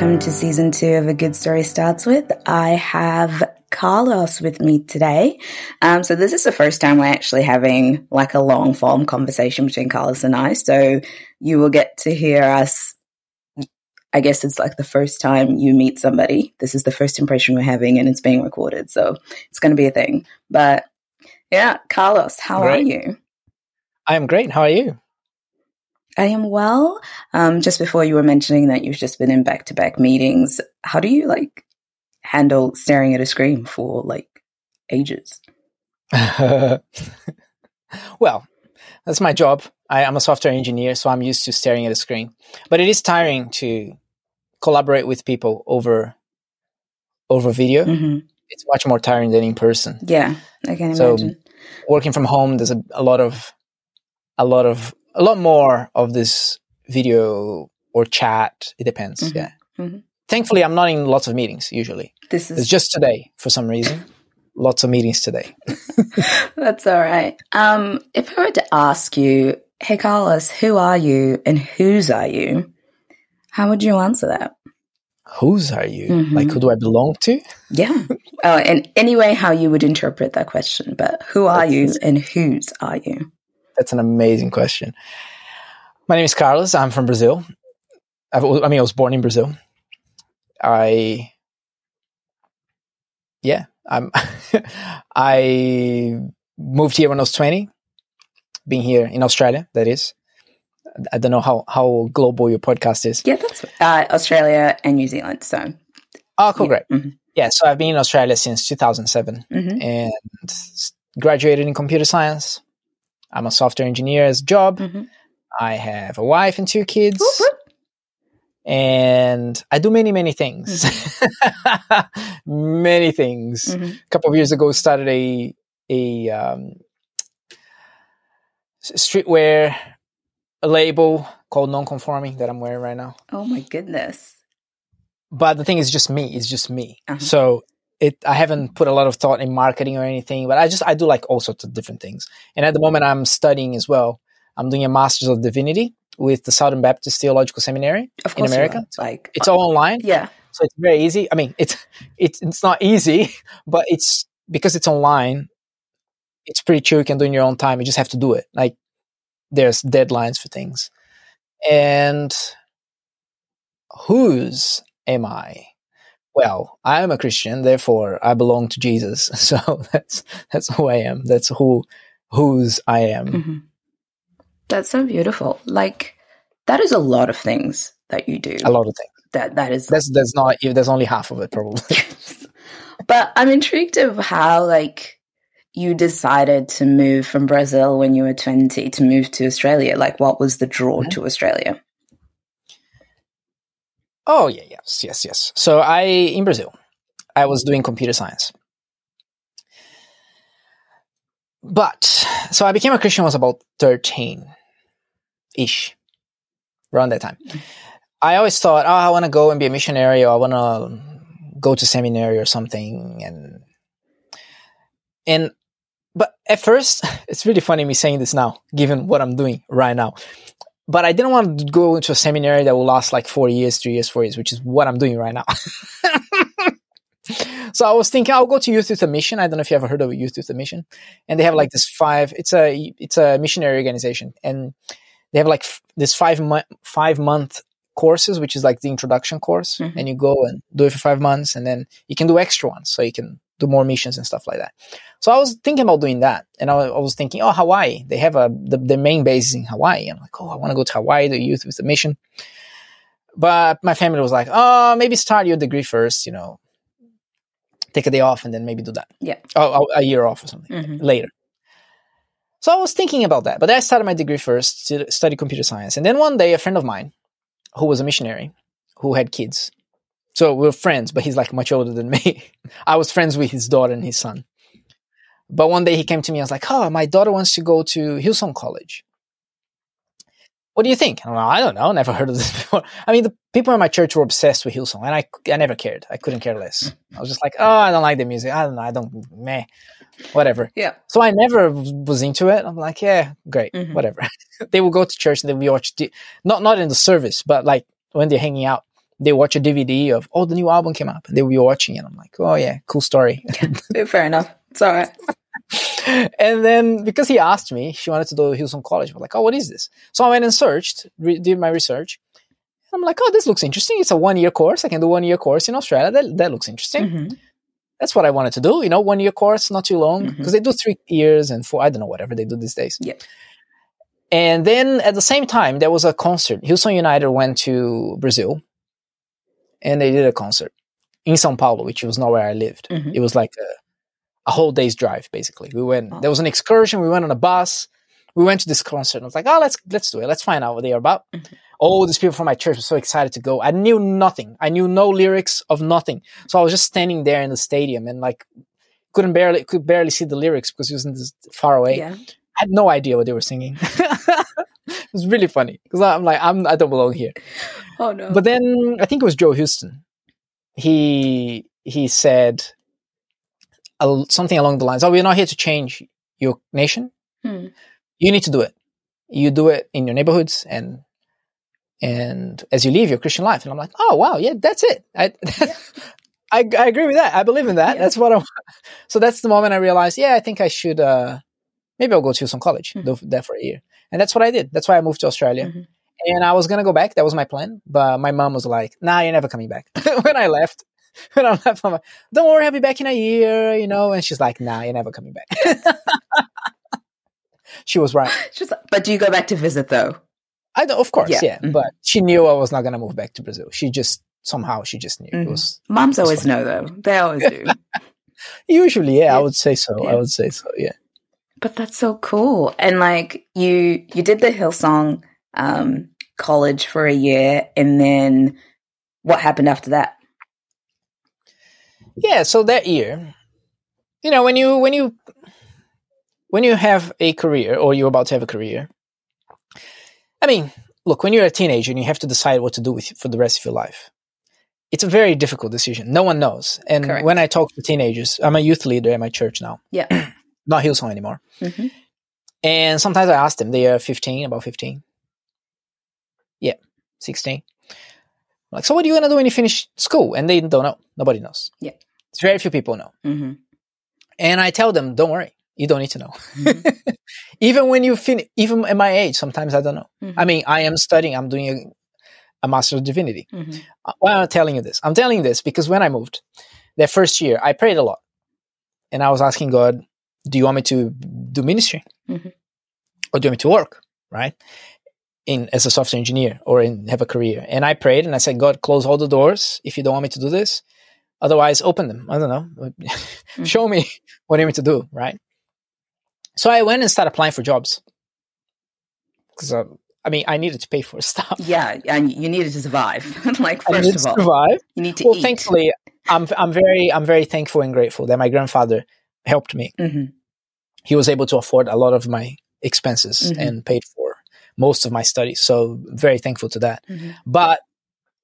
welcome to season two of A Good Story Starts With. I have Carlos with me today. Um, so this is the first time we're actually having like a long form conversation between Carlos and I. So you will get to hear us. I guess it's like the first time you meet somebody. This is the first impression we're having and it's being recorded. So it's going to be a thing. But yeah, Carlos, how Great. are you? I am great. How are you? I am well. Um, just before you were mentioning that you've just been in back to back meetings, how do you like handle staring at a screen for like ages? well, that's my job. I am a software engineer, so I'm used to staring at a screen. But it is tiring to collaborate with people over over video. hmm It's much more tiring than in person. Yeah, I can So- imagine. Working from home, there's a, a lot of a lot of a lot more of this video or chat. It depends. Mhm. Yeah. Mhm. Thankfully, I'm not in lots of meetings usually. This It's is just today for some reason. lots of meetings today. that's all right. Um, if I were to ask you, hey Carlos, who are you and whose are you? How would you answer that? Whose are you? Mhm. Like, who do I belong to? Yeah. oh, and anyway, how you would interpret that question, but who are you and whose are you? That's an amazing question. My name is Carlos. I'm from Brazil. I've, I mean, I was born in Brazil. I, yeah, I'm. I moved here when I was 20. Being here in Australia, that is. I don't know how how global your podcast is. Yeah, that's uh, Australia and New Zealand. So, Oh, cool, great. Mhm. Yeah, so I've been in Australia since 2007 Mhm. and graduated in computer science. I'm a software engineer as a job. Mhm. I have a wife and two kids. Whoop, whoop. and I do many, many things. many things. Mhm. A couple of years ago, started a a um, streetwear label called Non-Conforming that I'm wearing right now. Oh my goodness. But the thing is, just me. It's just me. Uh-huh. So it. I haven't put a lot of thought in marketing or anything. But I just I do like all sorts of different things. And at the moment, I'm studying as well. I'm doing a Master's of Divinity with the Southern Baptist Theological Seminary. In America? like It's all online. yeah. so it's very easy. I mean, it's it's it's not easy, but it's because it's online. It's pretty chill. You can do it in your own time. You just have to do it. Like there's deadlines for things, and whose am I? Well, I am a Christian, therefore I belong to Jesus. So that's that's who I am. That's who whose I am. Mhm. That's so beautiful. Like that is a lot of things that you do. A lot of things. That that is. That's that's not. There's only half of it probably. but I'm intrigued of how like you decided to move from Brazil when you were 20 to move to Australia. Like, what was the draw Mhm. to Australia? Oh yeah, yes, yes, yes. So I in Brazil, I was doing computer science. But so I became a Christian when I was about 13 ish. Around that time. Mm-hmm. I always thought, oh, I want to go and be a missionary or I want to go to seminary or something and and but at first it's really funny me saying this now given what I'm doing right now but I didn't want to go into a seminary that will last like four years, three years, four years, which is what I'm doing right now. so I was thinking I'll go to Youth with a Mission. I don't know if you ever heard of Youth with a Mission, and they have like this five. It's a it's a missionary organization, and they have like f- this five month five month courses, which is like the introduction course, Mhm. and you go and do it for five months, and then you can do extra ones, so you can do more missions and stuff like that. So I was thinking about doing that, and I, I was thinking, oh, Hawaii. They have a the, the main base in Hawaii. And I'm like, oh, I want to go to Hawaii, the youth with a mission. But my family was like, oh, maybe start your degree first. You know, take a day off and then maybe do that. Yeah. Oh, a year off or something Mhm. later. So I was thinking about that, but I started my degree first to study computer science, and then one day a friend of mine, who was a missionary, who had kids, so we were friends, but he's like much older than me. I was friends with his daughter and his son. But one day he came to me. I was like, "Oh, my daughter wants to go to Hillsong College. What do you think?" I'm like, I don't know. Never heard of this before. I mean, the people in my church were obsessed with Hillsong, and I, I never cared. I couldn't care less. I was just like, "Oh, I don't like the music. I don't know. I don't meh, whatever." Yeah. So I never was into it. I'm like, "Yeah, great, Mhm. whatever." they will go to church and they will watch, the, not not in the service, but like when they're hanging out, they watch a DVD of oh the new album came up and they will be watching it. I'm like oh yeah cool story. Fair enough. It's all right. and then because he asked me, she wanted to do Hillsong College. I'm like, oh, what is this? So I went and searched, re- did my research. I'm like, oh, this looks interesting. It's a one year course. I can do one year course in Australia. That, that looks interesting. Mhm. That's what I wanted to do. You know, one year course, not too long, because they do three years and four. I don't know whatever they do these days. Yeah. And then at the same time, there was a concert. Hillsong United went to Brazil, and they did a concert in São Paulo, which was not where I lived. Mhm. It was like a, a whole day's drive, basically. We went. Oh. There was an excursion. We went on a bus. We went to this concert. And I was like, oh, let's let's do it. Let's find out what they are about. Mhm. All these people from my church were so excited to go. I knew nothing. I knew no lyrics of nothing. So I was just standing there in the stadium and like couldn't barely could barely see the lyrics because it was far away. Yeah. I had no idea what they were singing. it was really funny because I'm like I'm I don't belong here. Oh no. But then I think it was Joel Houston. He he said a- something along the lines, "Oh, we're not here to change your nation. Hmm. You need to do it. You do it in your neighborhoods and and as you live your Christian life." And I'm like, "Oh wow, yeah, that's it. I I, I agree with that. I believe in that. Yeah. That's what I." want. So that's the moment I realized, yeah, I think I should. uh Maybe I'll go to some college, Mhm. do that for a year, and that's what I did. That's why I moved to Australia Mhm. and I was gonna go back. That was my plan, but my mom was like, "Nah, you're never coming back." when I left, when I left, I'm like, "Don't worry, I'll be back in a year," you know. And she's like, "Nah, you're never coming back." she was right. Just like- but do you go back to visit though? I don't, of course, Yeah. yeah, Mhm. but she knew I was not gonna move back to Brazil. She just somehow she just knew it Mhm. was Moms That's always fine. know though. They always do. usually, yeah, Yeah. I would say so. Yeah. I would say so, yeah. But that's so cool. And like you you did the Hillsong um college for a year and then what happened after that? Yeah, so that year, you know, when you when you when you have a career or you're about to have a career, I mean, look, when you're a teenager and you have to decide what to do with for the rest of your life, it's a very difficult decision. No one knows. And Correct. when I talk to teenagers, I'm a youth leader at my church now, Yeah. not Hillsong anymore. hmm And sometimes I ask them, they are 15, about 15. Yeah, 16. Like, so what are you going to do when you finish school? And they don't know. Nobody knows. Yeah. It's very few people know. hmm And I tell them, don't worry, you don't need to know. Mhm. even when you finish, even at my age, sometimes I don't know. I mean, I am studying, I'm doing a, a Master of Divinity. hmm Uh, Why am I telling you this? I'm telling you this because when I moved, that first year, I prayed a lot. And I was asking God, do you want me to do ministry? Mhm. Or do you want me to work, right? In as a software engineer or in have a career. And I prayed and I said, God, close all the doors if you don't want me to do this. Otherwise, open them. I don't know. Show me what you want me to do, right? So I went and started applying for jobs. Because, uh, I mean, I needed to pay for stuff. Yeah, and you needed to survive. like first of all, survive. you need to well, eat. thankfully, I'm I'm very I'm very thankful and grateful that my grandfather helped me. hmm He was able to afford a lot of my expenses Mhm. and paid for most of my studies. So very thankful to that. hmm But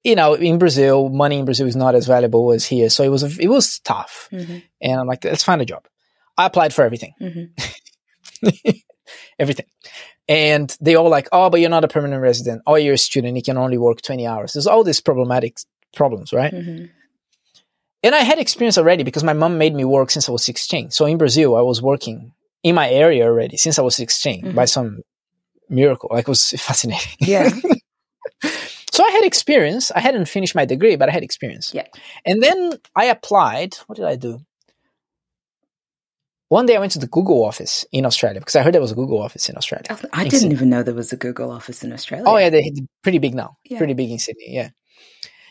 you know, in Brazil, money in Brazil is not as valuable as here, so it was it was tough. hmm And I'm like, let's find a job. I applied for everything, hmm everything, and they all like, oh, but you're not a permanent resident. Oh, you're a student. You can only work twenty hours. There's all these problematic problems, right? hmm And I had experience already because my mom made me work since I was 16. So in Brazil, I was working in my area already since I was 16 Mhm. by some miracle. Like it was fascinating. Yeah. so I had experience. I hadn't finished my degree, but I had experience. Yeah. And then I applied. What did I do? One day I went to the Google office in Australia because I heard there was a Google office in Australia. I didn't even know there was a Google office in Australia. Oh yeah, they're pretty big now. Yeah. Pretty big in Sydney. Yeah.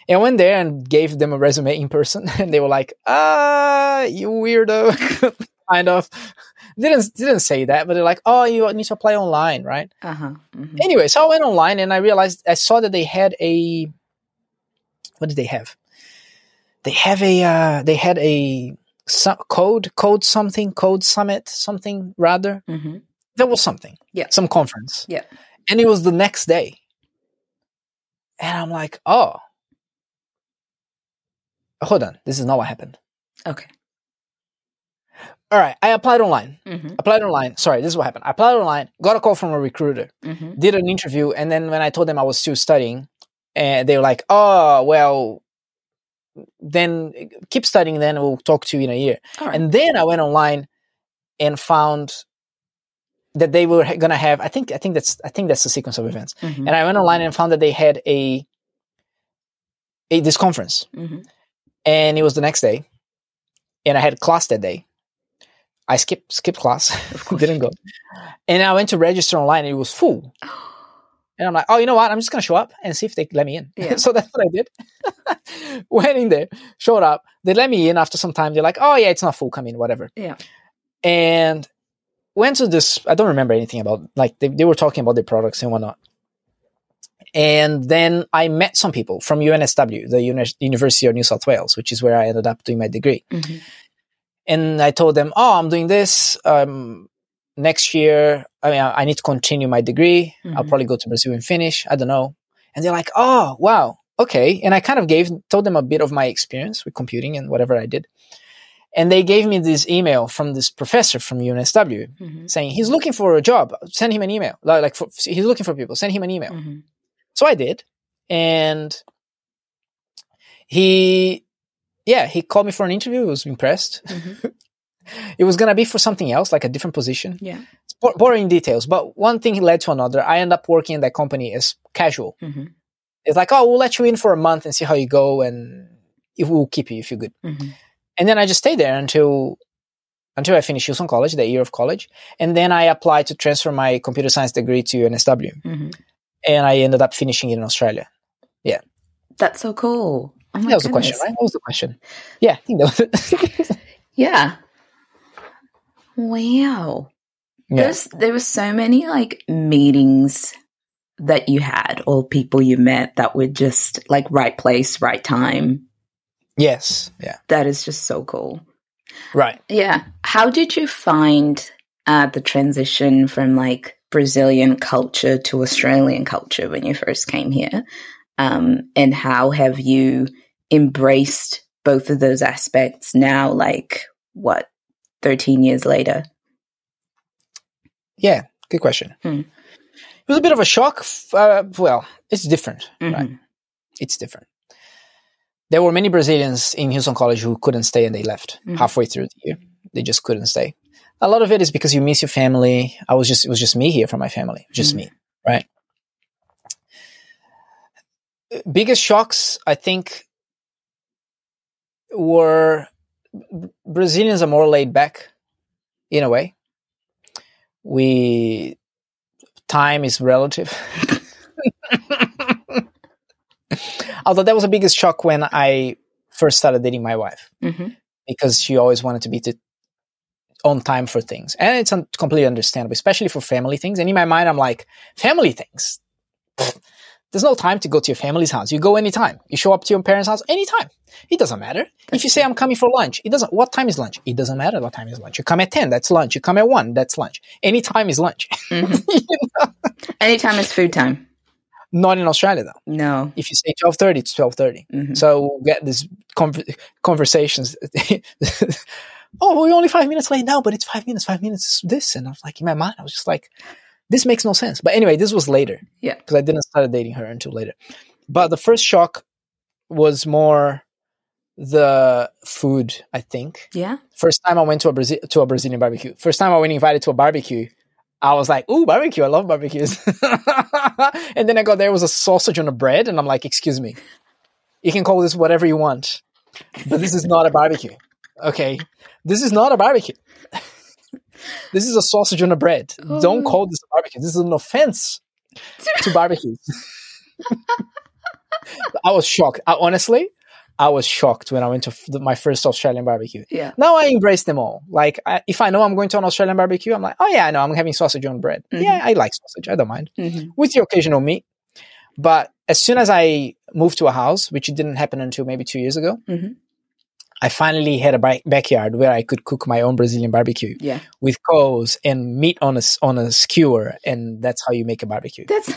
And I went there and gave them a resume in person, and they were like, "Ah, you weirdo," kind of. Didn't didn't say that, but they're like, "Oh, you need to apply online, right?" Uh huh. hmm Anyway, so I went online and I realized I saw that they had a. What did they have? They have a. Uh, they had a su- code code something code summit something rather. hmm There was something. Yeah. Some conference. Yeah. And it was the next day. And I'm like, oh. Hold on. This is not what happened. Okay. All right. I applied online. hmm Applied online. Sorry, this is what happened. I applied online, got a call from a recruiter, hmm did an interview, and then when I told them I was still studying and they were like, "Oh, well, then keep studying. Then we'll talk to you in a year." Right. And then I went online and found that they were going to have. I think I think that's I think that's the sequence of events. Mhm. And I went online and found that they had a a this conference, Mhm. And it was the next day, and I had class that day. I skipped skipped class, didn't go, and I went to register online, and it was full. And I'm like, oh, you know what? I'm just gonna show up and see if they let me in. Yeah. so that's what I did. Went in there, showed up. They let me in after some time. They're like, oh yeah, it's not full. Come in, whatever. Yeah. And went to this. I don't remember anything about like they, they were talking about their products and whatnot. And then I met some people from UNSW, the Uni- University of New South Wales, which is where I ended up doing my degree Mhm. and I told them, "Oh, I'm doing this um, next year. I mean, I, I need to continue my degree. I'll Mhm. probably go to Brazil and finish. I don't know." And they're like, "Oh, wow, okay." And I kind of gave told them a bit of my experience with computing and whatever I did, and they gave me this email from this professor from UNSW Mhm. saying he's looking for a job. Send him an email. Like, like for, he's looking for people. Send him an email. Mhm. So I did. And he, yeah, he called me for an interview. He was impressed. Mhm. It was going to be for something else, like a different position. Yeah. It's bo- boring details, but one thing led to another. I ended up working in that company as casual. Mhm. It's like, oh, we'll let you in for a month and see how you go, and if we'll keep you if you're good. Mhm. And then I just stayed there until until I finished Hillsong College, the year of college, and then I applied to transfer my computer science degree to UNSW, Mhm. And I ended up finishing it in Australia. Yeah. That's so cool. Oh that was the question, right? What was the question? Yeah, I think that was it. Yeah. Wow. yeah. There's there were so many like meetings that you had or people you met that were just like right place, right time. Yes. Yeah. That is just so cool. Right. Yeah. How did you find uh, the transition from like Brazilian culture to Australian culture when you first came here? Um, and how have you embraced both of those aspects now, like what, 13 years later? Yeah. Good question. Hmm. It was a bit of a shock. Uh, well, it's different, right? Mhm. It's different. There were many Brazilians in Hillsong College who couldn't stay and they left Mhm. halfway through the year. They just couldn't stay. A lot of it is because you miss your family. I was just it was just me here from my family, just Mhm. me, right? Biggest shocks, I think, were Brazilians are more laid back in a way. We time is relative. Although that was the biggest shock when I first started dating my wife Mhm. because she always wanted to be to, on time for things. And it's un- completely understandable, especially for family things. And in my mind, I'm like, family things. Pfft, There's no time to go to your family's house. You go anytime. You show up to your parents' house anytime. It doesn't matter. if you say I'm coming for lunch, it doesn't. What time is lunch? It doesn't matter what time is lunch. You come at ten, that's lunch. You come at one, that's lunch. Any time is lunch. Mhm. You know? Anytime is food time. Not in Australia though. No. If you say twelve thirty, it's twelve thirty. Mhm. So we'll get these conver- conversations. oh, we're only five minutes late now, but it's five minutes. Five minutes is this, and I was like, in my mind, I was just like, this makes no sense. But anyway, this was later. Yeah. because I didn't start dating her until later. But the first shock was more the food. I think Yeah. first time I went to a Brazil to a Brazilian barbecue. First time I went invited to a barbecue. I was like, "Ooh, barbecue! I love barbecues." and then I got there was a sausage on a bread, and I'm like, "Excuse me, you can call this whatever you want, but this is not a barbecue, okay? This is not a barbecue. this is a sausage on a bread. Don't Oh. call this a barbecue. This is an offense to barbecues." I was shocked. I, honestly, I was shocked when I went to f- my first Australian barbecue. Yeah. Now I embrace them all. Like, I, if I know I'm going to an Australian barbecue, I'm like, oh yeah, I know I'm having sausage on bread. Mhm. Yeah, I like sausage. I don't mind Mhm. with the occasional meat. But as soon as I moved to a house, which didn't happen until maybe two years ago, Mhm. I finally had a ba- backyard where I could cook my own Brazilian barbecue Yeah. with coals and meat on a on a skewer, and that's how you make a barbecue. That's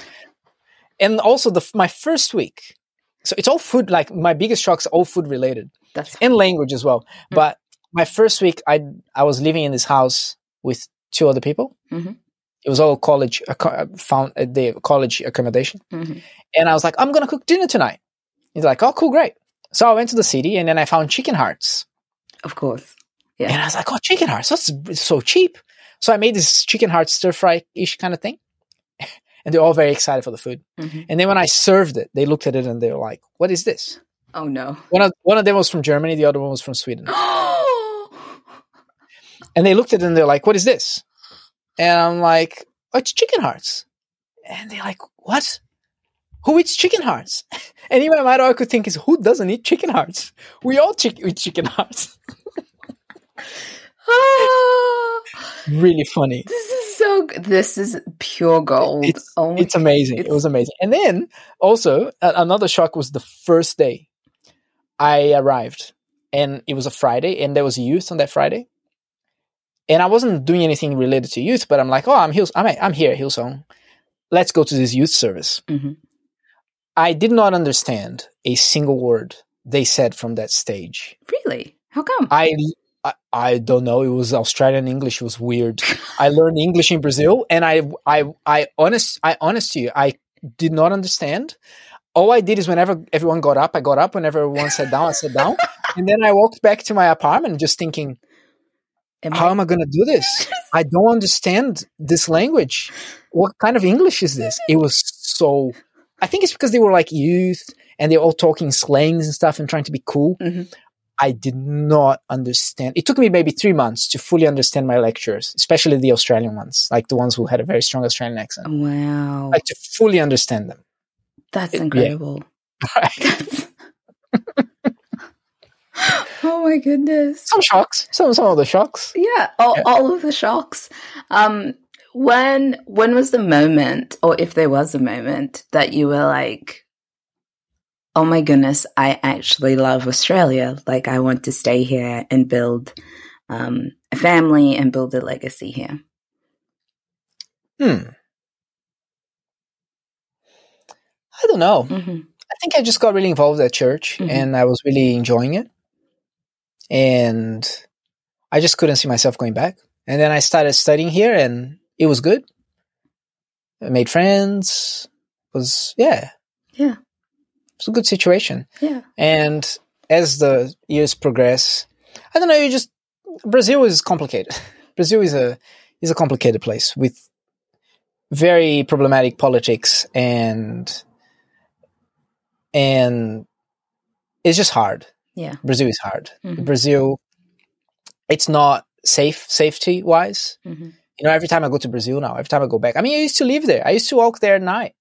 And also the my first week, so it's all food. Like my biggest shocks, all food related that's and language as well. Mm. But my first week, I I was living in this house with two other people, Mhm. It was all college found uh, the college accommodation, Mhm. and I was like, I'm gonna cook dinner tonight. He's like, Oh, cool, great. So I went to the city, and then I found chicken hearts, Of course. Yeah. and I was like, Oh, chicken hearts, that's so cheap. So I made this chicken heart stir fry ish kind of thing, and they're all very excited for the food. Mhm. And then when I served it, they looked at it and they were like, "What is this?" Oh no. One of one of them was from Germany, the other one was from Sweden. And they looked at it and they're like, "What is this?" And I'm like, "Oh, it's chicken hearts." And they're like, "What? Who eats chicken hearts?" And even my I could think is, "Who doesn't eat chicken hearts? We all chick- eat chicken hearts." really funny. this is so. This is pure gold. It's- oh It's amazing. it was amazing. And then also another shock was the first day I arrived, and it was a Friday, and there was youth on that Friday, and I wasn't doing anything related to youth, but I'm like, oh, I'm Hills- I'm I'm here, at Hillsong. Let's go to this youth service. Mhm. I did not understand a single word they said from that stage. Really? How come? I, I I don't know. It was Australian English. It was weird. I learned English in Brazil, and I I I honest I honest to you, I did not understand. All I did is whenever everyone got up, I got up. Whenever everyone sat down, I sat down, and then I walked back to my apartment, just thinking, Am "How I- am I going to do this? I don't understand this language. What kind of English is this?" It was so. I think it's because they were like youth, and they're all talking slangs and stuff, and trying to be cool. Mhm. I did not understand. It took me maybe three months to fully understand my lectures, especially the Australian ones, like the ones who had a very strong Australian accent, Wow. like to fully understand them. That's yeah. incredible. That's- oh my goodness. some shocks, some some of the shocks. Yeah, all, Yeah. all of the shocks. Um, when when was the moment, or if there was a moment, that you were like, "Oh my goodness, I actually love Australia. Like, I want to stay here and build um, a family and build a legacy here." Hmm. I don't know. hmm I think I just got really involved at church, Mhm. and I was really enjoying it, and I just couldn't see myself going back. And then I started studying here, and it was good. I made friends. Was yeah, Yeah. It's a good situation. Yeah. And as the years progress, I don't know. You just Brazil is complicated. Brazil is a is a complicated place with very problematic politics and and it's just hard. Yeah. Brazil is hard. Mhm. Brazil, it's not safe safety wise. hmm You know, every time I go to Brazil now, every time I go back, I mean, I used to live there. I used to walk there at night.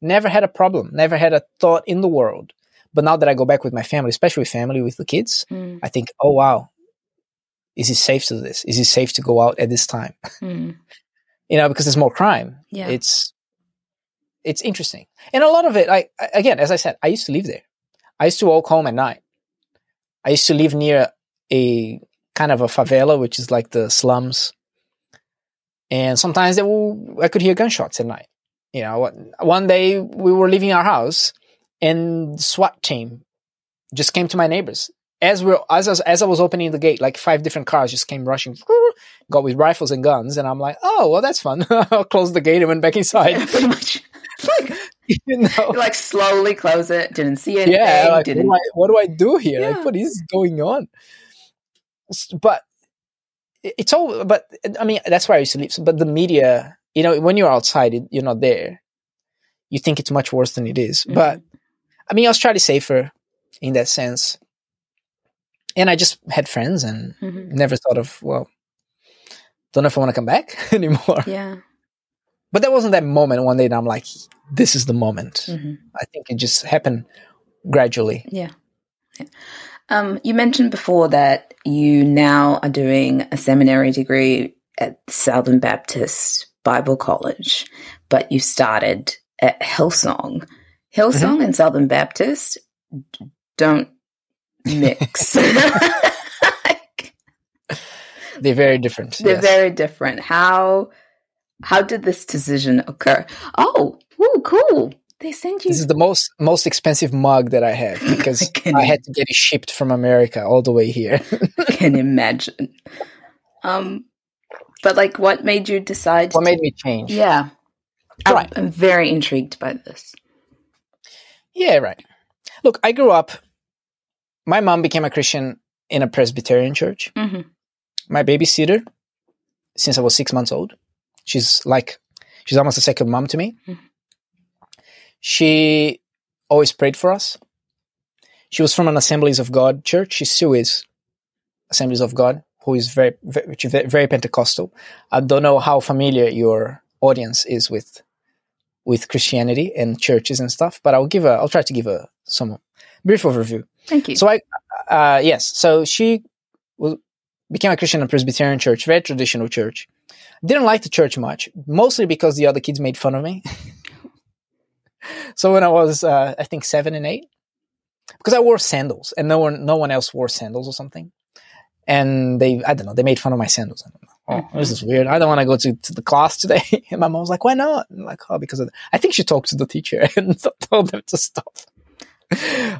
Never had a problem. Never had a thought in the world. But now that I go back with my family, especially with family, with the kids, mm I think, oh wow, is it safe to do this? Is it safe to go out at this time? mm You know, because there's more crime. Yeah. It's it's interesting, and a lot of it. I I- again, as I said, I used to live there. I used to walk home at night. I used to live near a kind of a favela, which is like the slums, and sometimes there will, I could hear gunshots at night. You know, one- day we were leaving our house, and SWAT team just came to my neighbors as we as I was, as I was opening the gate. Like five different cars just came rushing, got with rifles and guns, and I'm like, oh well, that's fun. I'll close the gate and went back inside. Yeah, pretty much. like, you know? like slowly close it. Didn't see anything. yeah, like, what, didn't. do I, what do I do here? Yeah. Like, what is going on? But it's all. But I mean, that's where I used to live. But the media, you know, when you're outside, it, you're not there. You think it's much worse than it is. Mhm. But I mean, Australia's safer in that sense. And I just had friends and Mhm. never thought of well. Don't know if I want to come back anymore. Yeah. But there wasn't that moment one day that I'm like, this is the moment. hmm I think it just happened gradually. Yeah. Yeah. Um, you mentioned before that you now are doing a seminary degree at Southern Baptist Bible College, but you started at Hillsong. Hillsong and Southern Baptist don't mix. They're very different. They're yes. very different. How how did this decision occur? Oh, ooh, cool. They send you this is the most most expensive mug that I have because I I had to get it shipped from America all the way here. can imagine. Um, But like, what made you decide? What to- made me change? Yeah, I'm, Right. I'm very intrigued by this. Yeah, right. Look, I grew up. My mom became a Christian in a Presbyterian church. hmm My babysitter, since I was six months old, she's like, she's almost a second mom to me. Mhm. She always prayed for us. She was from an Assemblies of God church. She still is Assemblies of God, who is very, very, very Pentecostal. I don't know how familiar your audience is with with Christianity and churches and stuff, but I'll give a, I'll try to give a some brief overview. Thank you. So I, uh, yes, so she was, became a Christian in a Presbyterian church, very traditional church. Didn't like the church much, mostly because the other kids made fun of me. so when I was, uh, I think seven and eight, because I wore sandals and no one, no one else wore sandals or something. And they, I don't know, they made fun of my sandals. I don't know. Oh, this is weird. I don't want to go to, to the class today. And my mom was like, why not? And I'm like, oh, because I think she talked to the teacher and told them to stop.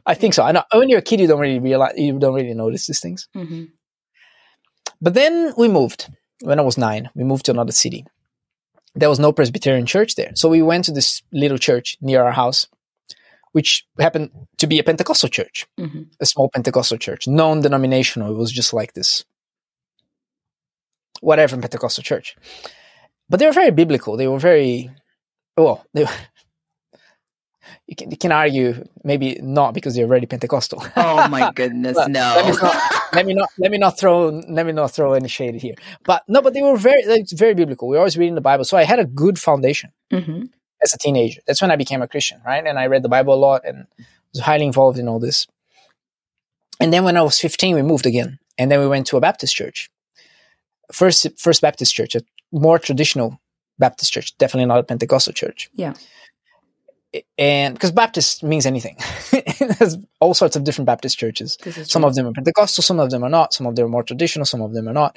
I think so. I know when you're a kid, you don't really realize, you don't really notice these things. hmm But then we moved when I was nine. We moved to another city. There was no Presbyterian church there. So we went to this little church near our house, which happened to be a Pentecostal church, hmm a small Pentecostal church, non denominational. It was just like this, whatever Pentecostal church. But they were very biblical. They were very, well, they, you, can, you can argue maybe not because you're already Pentecostal. Oh my goodness, no. let me not- let me not let me not throw let me not throw any shade here. But no, but they were very it's very biblical. We were always reading the Bible, so I had a good foundation hmm as a teenager. That's when I became a Christian, right? And I read the Bible a lot and was highly involved in all this. And then when I was 15, we moved again, and then we went to a Baptist church, first First Baptist Church, a more traditional Baptist church, definitely not a Pentecostal church. Yeah. And because Baptist means anything, there's all sorts of different Baptist churches. Some of them are Pentecostal, some of them are not. Some of them are more traditional, some of them are not.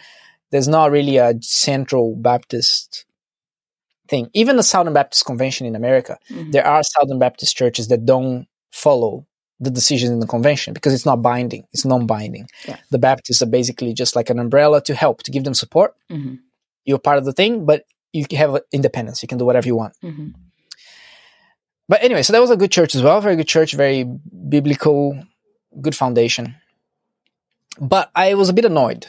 There's not really a central Baptist thing. Even the Southern Baptist Convention in America, Mhm. there are Southern Baptist churches that don't follow the decisions in the convention because it's not binding, it's non binding. Yeah. The Baptists are basically just like an umbrella to help, to give them support. Mhm. You're part of the thing, but you have independence. You can do whatever you want. Mhm. But anyway, so that was a good church as well. Very good church, very biblical, good foundation. But I was a bit annoyed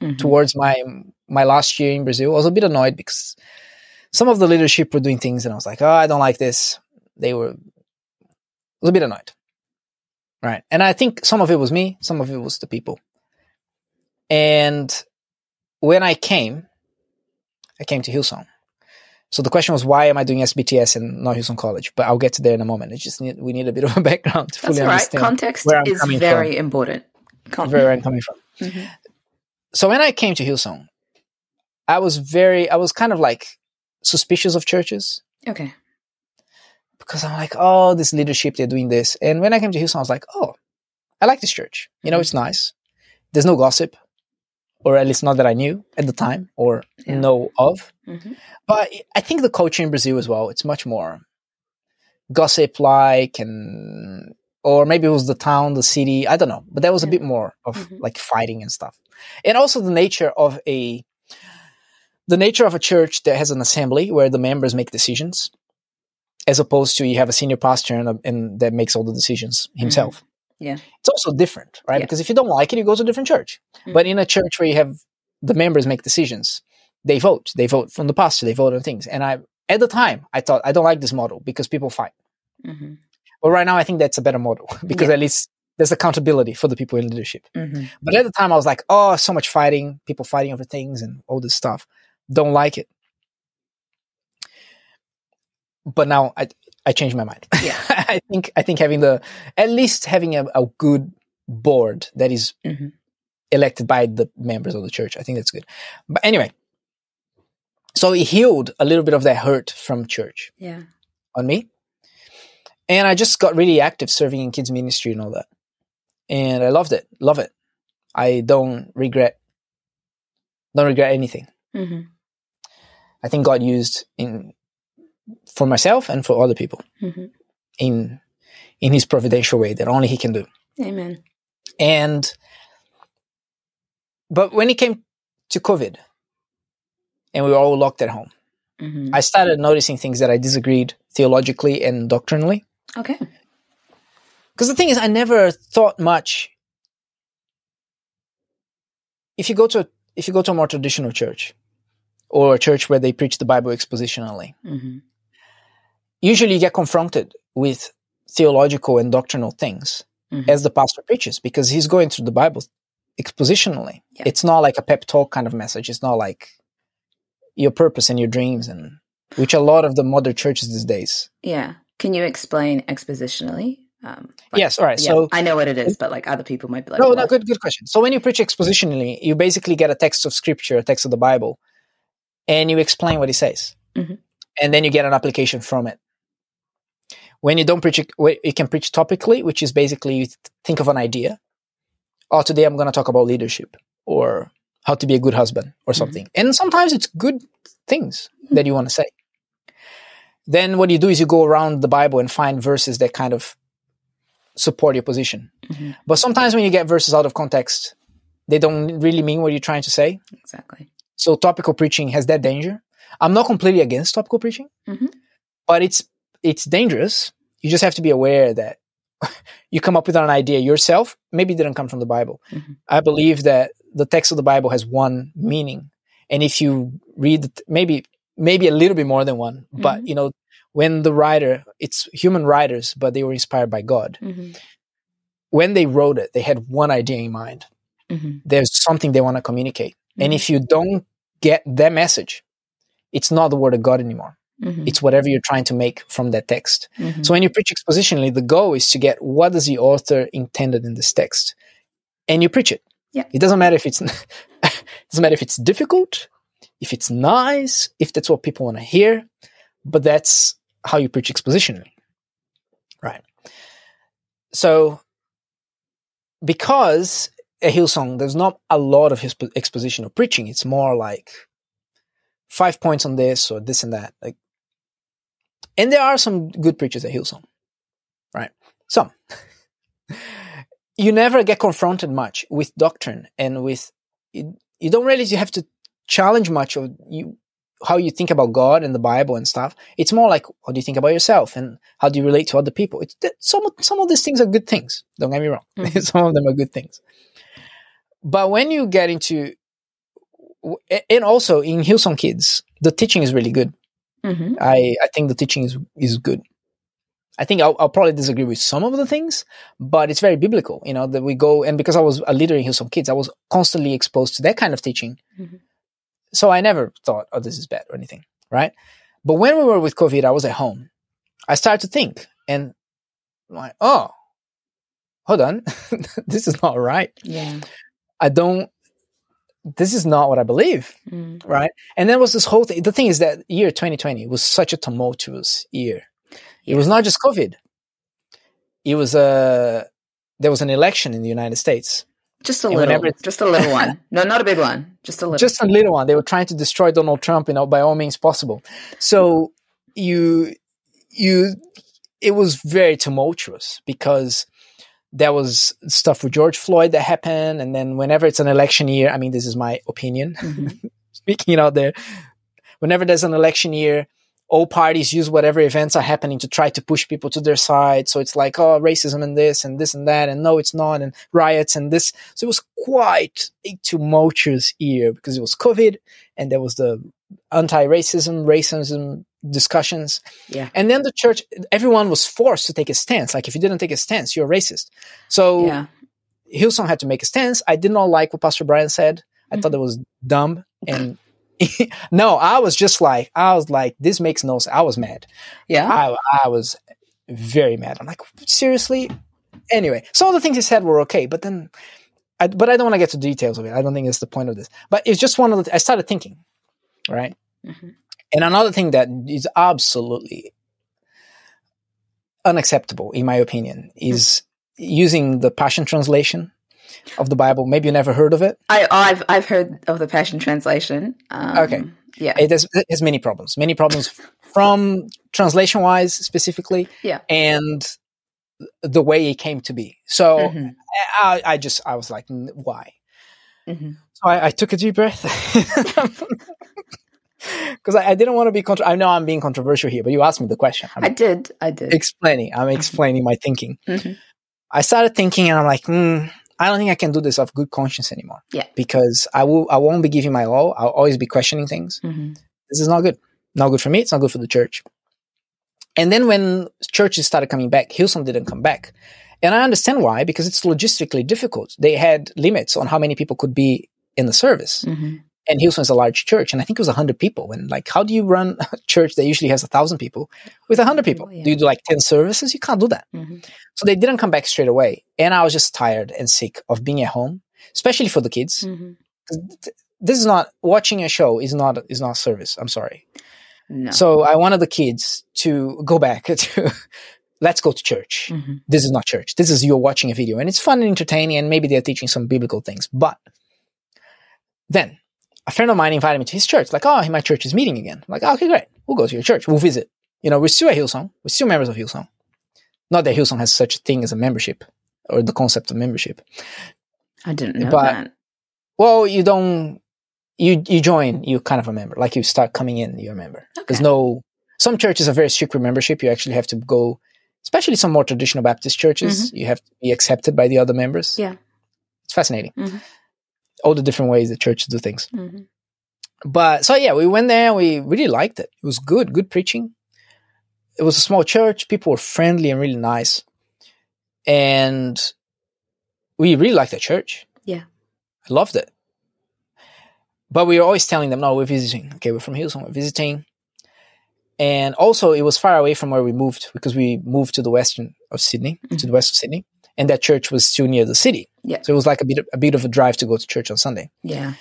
Mhm. towards my my last year in Brazil. I was a bit annoyed because some of the leadership were doing things, and I was like, "Oh, I don't like this." They were was a bit annoyed, right? And I think some of it was me, some of it was the people. And when I came, I came to Hillsong. So the question was, why am I doing SBTS and not Hillsong College? But I'll get to there in a moment. It's just need, we need a bit of a background to That's fully right. understand Context is very important. Con- where I'm coming from. Mhm. So when I came to Hillsong, I was very, I was kind of like suspicious of churches Okay. because I'm like, oh, this leadership, they're doing this. And when I came to Hillsong, I was like, oh, I like this church. You know, it's nice. There's no gossip, or at least not that I knew at the time or Yeah. know of. Mhm. But I think the culture in Brazil as well, it's much more gossip like and or maybe it was the town, the city, I don't know. But there was a bit more of Mhm. like fighting and stuff. And also the nature of a the nature of a church that has an assembly where the members make decisions as opposed to you have a senior pastor and, a, and that makes all the decisions himself. Yeah. It's also different, right? Yeah. Because if you don't like it, you go to a different church. Mhm. But in a church where you have the members make decisions, they vote. They vote from the pastor. They vote on things. And I, at the time, I thought I don't like this model because people fight. Mhm. But right now, I think that's a better model because Yeah. at least there's accountability for the people in leadership. Mhm. But at the time, I was like, oh, so much fighting, people fighting over things and all this stuff. Don't like it. But now I I changed my mind. Yeah. I think I think having the at least having a, a good board that is Mhm. elected by the members of the church. I think that's good. But anyway, so it healed a little bit of that hurt from church Yeah. on me. And I just got really active serving in kids ministry and all that. And I loved it. Love it. I don't regret don't regret anything. Mhm. I think God used in for myself and for other people Mhm. in in his providential way that only he can do. Amen. And but when it came to COVID, and we were all locked at home. hmm I started noticing things that I disagreed theologically and doctrinally. Okay. Because the thing is, I never thought much. If you go to if you go to a more traditional church, or a church where they preach the Bible expositionally, hmm usually you get confronted with theological and doctrinal things Mhm. as the pastor preaches because he's going through the Bible expositionally. Yeah. It's not like a pep talk kind of message. It's not like your purpose and your dreams and which a lot of the modern churches these days. Yeah. Can you explain expositionally? Um, like- yes, all right. yeah, So I know what it is, but like other people might be like, no, no, good, good question. So when you preach expositionally, you basically get a text of scripture, a text of the Bible, and you explain what it says, Mhm. and then you get an application from it. When you don't preach, it, you can preach topically, which is basically you think of an idea. Oh, today I'm going to talk about leadership or how to be a good husband or something. And sometimes it's good things that you want to say. Then what you do is you go around the Bible and find verses that kind of support your position. Mhm. But sometimes when you get verses out of context, they don't really mean what you're trying to say. Exactly. So topical preaching has that danger. I'm not completely against topical preaching, Mhm. but it's it's dangerous. You just have to be aware that you come up with an idea yourself. Maybe it didn't come from the Bible. Mhm. I believe that the text of the Bible has one meaning, and if you read maybe maybe a little bit more than one, but you know when the writer, it's human writers, but they were inspired by God. hmm When they wrote it, they had one idea in mind. hmm there's something they want to communicate. And Mhm. if you don't get that message, it's not the word of God anymore. Hmm It's whatever you're trying to make from that text. hmm So when you preach expositionally, the goal is to get what does the author intended in this text, and you preach it. Yeah. It doesn't matter if it's it doesn't matter if it's difficult, if it's nice, if that's what people want to hear, but that's how you preach expositionally, right? So because a Hillsong, there's not a lot of his expositional preaching. It's more like five points on this or this and that. Like, and there are some good preachers at Hillsong, right? Some. you never get confronted much with doctrine and with you, you don't really you have to challenge much of you how you think about God and the Bible and stuff. It's more like how do you think about yourself and how do you relate to other people. It's some of, some of these things are good things. Don't get me wrong. Mhm. some of them are good things. But when you get into and also in Hillsong Kids, the teaching is really good. Hmm I, I think the teaching is is good. I think I'll, I'll probably disagree with some of the things, but it's very biblical. You know that we go and because I was a leader in Hillsong Kids, I was constantly exposed to that kind of teaching. Mhm. So I never thought, "Oh, this is bad" or anything, right? But when we were with COVID, I was at home. I started to think, and I'm like, "Oh, hold on, this is not right. Yeah. I don't. This is not what I believe." Mm. right? And then was this whole thing. The thing is that year 2020 was such a tumultuous year. It was not just COVID. It was a there was an election in the United States, Just a And little, just a little one. No, not a big one. Just a little. just a little one. They were trying to destroy Donald Trump, you know, by all means possible. So you you it was very tumultuous because there was stuff with George Floyd that happened, and then whenever it's an election year, I mean, this is my opinion. Mhm. speaking out there, whenever there's an election year, all parties use whatever events are happening to try to push people to their side. So it's like, oh, racism and this and this and that, and no, it's not, and riots and this. So it was quite a tumultuous year because it was COVID and there was the anti-racism, racism discussions. Yeah. And then the church, everyone was forced to take a stance. Like if you didn't take a stance, you're racist. So yeah. Hillsong had to make a stance. I did not like what Pastor Brian said. I Mhm. thought it was dumb. And no, I was just like, I was like, this makes no sense. I was mad. Yeah. I, I was very mad. I'm like, seriously? Anyway, some of the things he said were okay, but then, I, but I don't want to get to details of it. I don't think it's the point of this. But it's just one of the, I started thinking, right? Mhm. And another thing that is absolutely unacceptable, in my opinion, is using the Passion Translation of the Bible. Maybe you never heard of it. I, I've I've heard of the Passion Translation. Um, Okay. Yeah. It has, it has many problems, many problems from translation wise specifically, Yeah. and the way it came to be. So Mhm. I, I just I was like, "N- why? Mhm. So I, I took a deep breath. because I, I, didn't want to be. Contra- I know I'm being controversial here, but you asked me the question. I'm i did. I did. Explaining. I'm explaining my thinking. Mm-hmm. I started thinking, and I'm like, mm, I don't think I can do this of good conscience anymore. Yeah. Because I will. I won't be giving my all. I'll always be questioning things. Mm-hmm. This is not good. Not good for me. It's not good for the church. And then when churches started coming back, Hillsong didn't come back. And I understand why, because it's logistically difficult. They had limits on how many people could be in the service. Mm-hmm. And Hillsong is a large church, and I think it was 100 people. And like, how do you run a church that usually has 1,000 people with 100 people? Oh, yeah. Do you do like 10 services? You can't do that. Mm-hmm. So they didn't come back straight away. And I was just tired and sick of being at home, especially for the kids. Mm-hmm. This is not watching a show is not is not service. I'm sorry. No. So I wanted the kids to go back to let's go to church. Mm-hmm. This is not church. This is you're watching a video and it's fun and entertaining and maybe they're teaching some biblical things. But then a friend of mine invited me to his church. Like, oh, my church is meeting again. I'm like, oh, okay, great. We'll go to your church. We'll visit. You know, we're still at Hillsong. We're still members of Hillsong. Not that Hillsong has such a thing as a membership or the concept of membership. I didn't know But- that. Well, you don't. You you join. You kind of a member. Like you start coming in. You're a member. There's no. Some churches are very strict with membership. You actually have to go, especially some more traditional Baptist churches. You have to be accepted by the other members. Mm-hmm. Yeah. it's fascinating. Mhm. All the different ways that churches do things. Mhm. But so yeah, we went there. We really liked it. It was good. Good preaching. It was a small church. People were friendly and really nice, and we really liked the church. Yeah. I loved it. But we were always telling them, no, we're visiting. Okay, we're from Hillsong, we're visiting. And also, it was far away from where we moved because we moved to the western of Sydney, to the west of Sydney, and that church was still near the city. Yeah. So it was like a bit, a bit of a drive to go to church on Sunday. Yeah.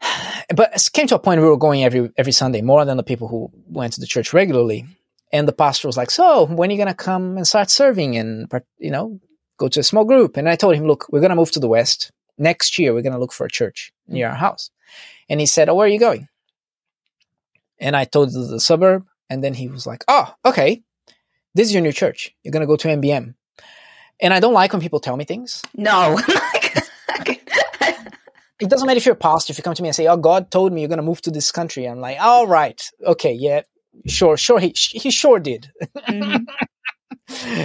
But it came to a point where we were going every every Sunday, more than the people who went to the church regularly. And the pastor was like, "So, when are you gonna come and start serving and you know go to a small group?" And I told him, "Look, we're gonna move to the west next year. We're gonna look for a church mm. near our house." And he said, "Oh, where are you going?" And I told the, the suburb, and then he was like, "Oh, okay, this is your new church. You're gonna go to MBM." And I don't like when people tell me things. No. it doesn't matter if you're a pastor, if you come to me and say, Oh, God told me you're going to move to this country. I'm like, All right. Okay. Yeah. Sure. Sure. He, he sure did. Mhm.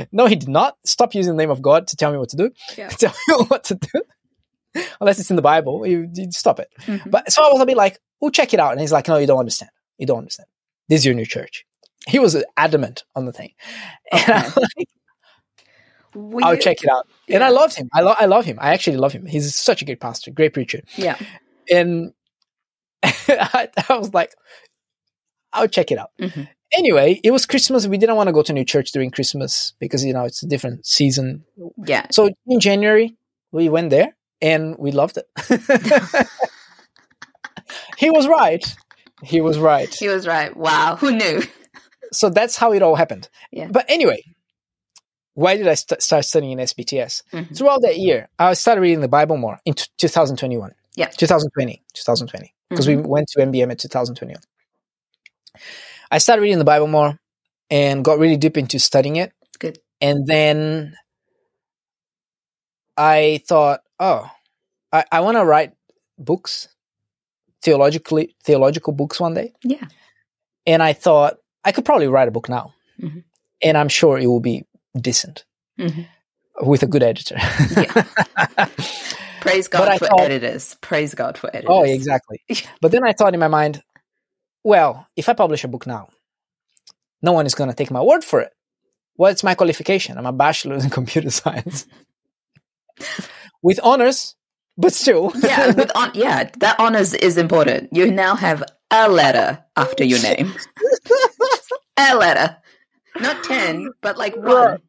no, he did not. Stop using the name of God to tell me what to do. Yeah. tell me what to do. Unless it's in the Bible, you, you stop it. Mhm. But so I was a bit like, We'll check it out. And he's like, No, you don't understand. You don't understand. This is your new church. He was adamant on the thing. And I'm like, Were I'll you- check it out. And I love him. I, lo- I love him. I actually love him. He's such a good pastor, great preacher. Yeah. and I, I was like, I'll check it out. Mhm. Anyway, it was Christmas. We didn't want to go to new church during Christmas because you know it's a different season. Yeah. So in January, we went there and we loved it. he was right. He was right. He was right. Wow. Who knew? So that's how it all happened. Yeah. But anyway, why did I st- start studying in SBTS? Mhm. Throughout that year, I started reading the Bible more in t- 2021. Yeah. 2020. 2020. Because Mm-hmm. we went to MBM in 2021. I started reading the Bible more and got really deep into studying it. Good. And then I thought, oh, I, I want to write books, theologically theological books one day. Yeah. And I thought I could probably write a book now, Mhm. and I'm sure it will be decent Mhm. with a good editor. Praise God I for thought- editors. Praise God for editors. oh, exactly. But then I thought in my mind, well, if I publish a book now, no one is going to take my word for it. What's my qualification? I'm a bachelor in computer science with honors, but still. yeah, with on- yeah, that honors is important. You now have a letter after your name. a letter. Not 10, but like one.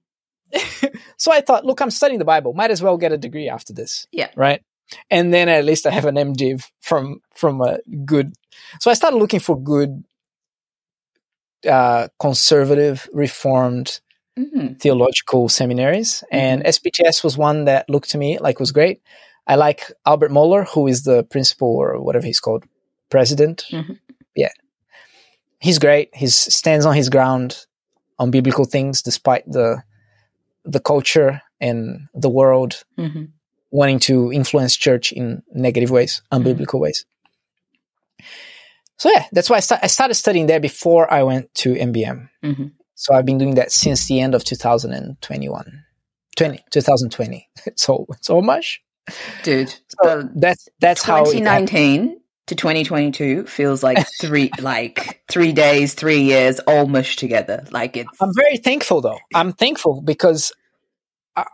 so I thought, look, I'm studying the Bible. Might as well get a degree after this. Yeah. Right. And then at least I have an MDiv from from a good. So I started looking for good, uh, conservative, reformed Mhm. theological seminaries, and SBTS was one that looked to me like was great. I like Albert Mohler, who is the principal or whatever he's called, president. Mhm. Yeah, he's great. He stands on his ground on biblical things, despite the the culture and the world Mhm. wanting to influence church in negative ways, unbiblical ways. so yeah, that's why I, start, I started studying there before I went to MBM. Mhm. So I've been doing that since the end of 2021, 20, 2020. So so much. Dude, So that's that's how 2019 to 2022 feels like three like three days, three years all mushed together. Like it's I'm very thankful though. I'm thankful because uh,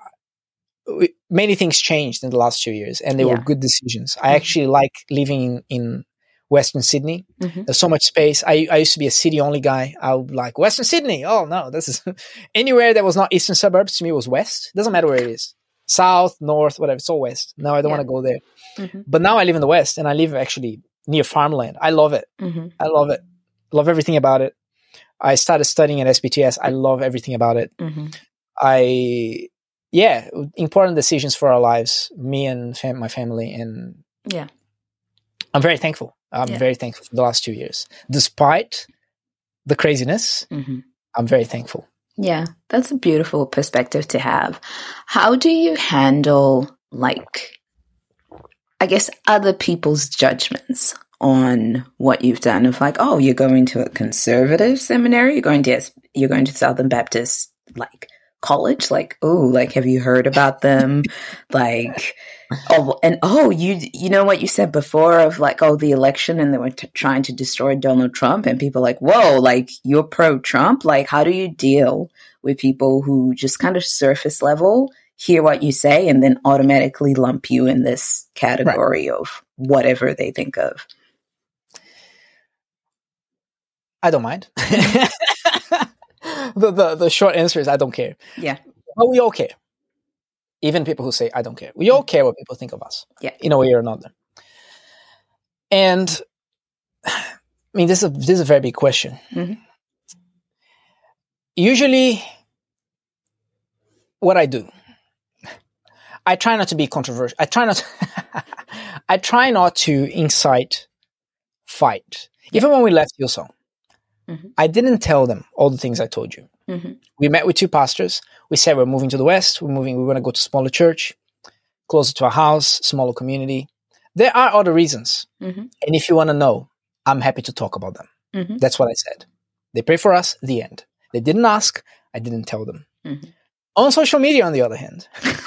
we- many things changed in the last two years, and they were good decisions. I Mhm. actually like living in, in Western Sydney. Mhm. There's so much space. I, I used to be a city only guy. I would like Western Sydney. Oh no, this is anywhere that was not eastern suburbs to me was west. Doesn't matter where it is, south, north, whatever. It's all west. Now I don't Yeah. want to go there. Mhm. But now I live in the west, and I live actually near farmland. I love it. Mhm. I love it. Love everything about it. I started studying at SBTS. I love everything about it. Mhm. I, yeah, important decisions for our lives, me and fam- my family, and Yeah. I'm very thankful. I'm Yeah. very thankful for the last two years, despite the craziness. Mhm. I'm very thankful. Yeah, that's a beautiful perspective to have. How do you handle, like, I guess, other people's judgments on what you've done? Of like, oh, you're going to a conservative seminary, you're going to you're going to Southern Baptist like college, like, oh, like, have you heard about them? like, oh, and oh, you you know what you said before of like, oh, the election, and they were t- trying to destroy Donald Trump, and people like, whoa, like you're pro Trump. Like, how do you deal with people who just kind of surface level hear what you say and then automatically lump you in this category of whatever they think of? I don't mind. the, the the short answer is I don't care. Yeah. But we all care. Even people who say I don't care. We all care what people think of us. Yeah. In a way or another. And I mean this is a, this is a very big question. Mhm. Usually what I do I try not to be controversial. I try not I try not to incite fight. Even when we left Hillsong, Mhm. I didn't tell them all the things I told you. Mhm. We met with two pastors. We said we're moving to the west. We're moving. We're going to go to smaller church, closer to our house, smaller community. There are other reasons, Mhm. and if you want to know, I'm happy to talk about them. Mhm. That's what I said. They pray for us. The end. They didn't ask. I didn't tell them. Mhm. On social media, on the other hand,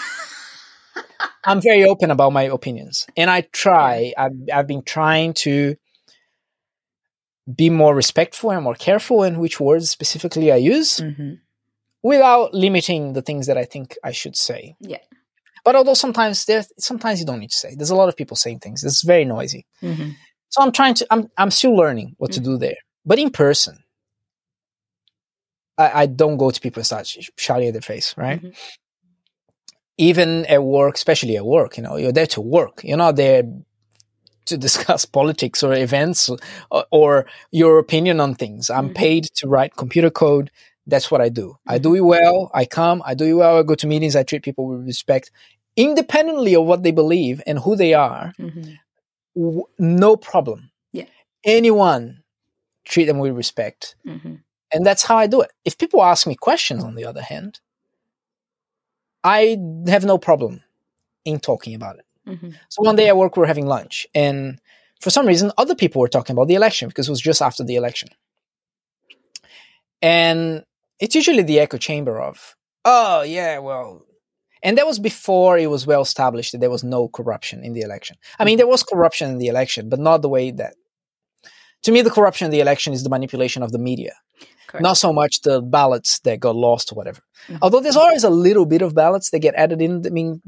I'm very open about my opinions, and I try. I've, I've been trying to be more respectful and more careful in which words specifically I use, Mhm. without limiting the things that I think I should say. Yeah. But although sometimes there, sometimes you don't need to say. There's a lot of people saying things. It's very noisy. Mhm. So I'm trying to. I'm I'm still learning what to do there. But in person, I, I don't go to people and start sh- shouting at their face, right? Mhm. Even at work, especially at work, you know, you're there to work. You're not there to discuss politics or events or, or your opinion on things. I'm Mhm. paid to write computer code. That's what I do. I do it well. I come. I do it well. I go to meetings. I treat people with respect, independently of what they believe and who they are. Mhm. W- no problem. Yeah. Anyone, treat them with respect. Mhm. And that's how I do it. If people ask me questions, on the other hand, I have no problem in talking about it. Mhm. So one day at work, we were having lunch, and for some reason, other people were talking about the election because it was just after the election. And it's usually the echo chamber of, oh, yeah, well, and that was before it was well established that there was no corruption in the election. I mean, there was corruption in the election, but not the way that. To me, the corruption in the election is the manipulation of the media Correct. not so much the ballots that got lost or whatever. Mhm. Although there's always a little bit of ballots that get added in. I mean,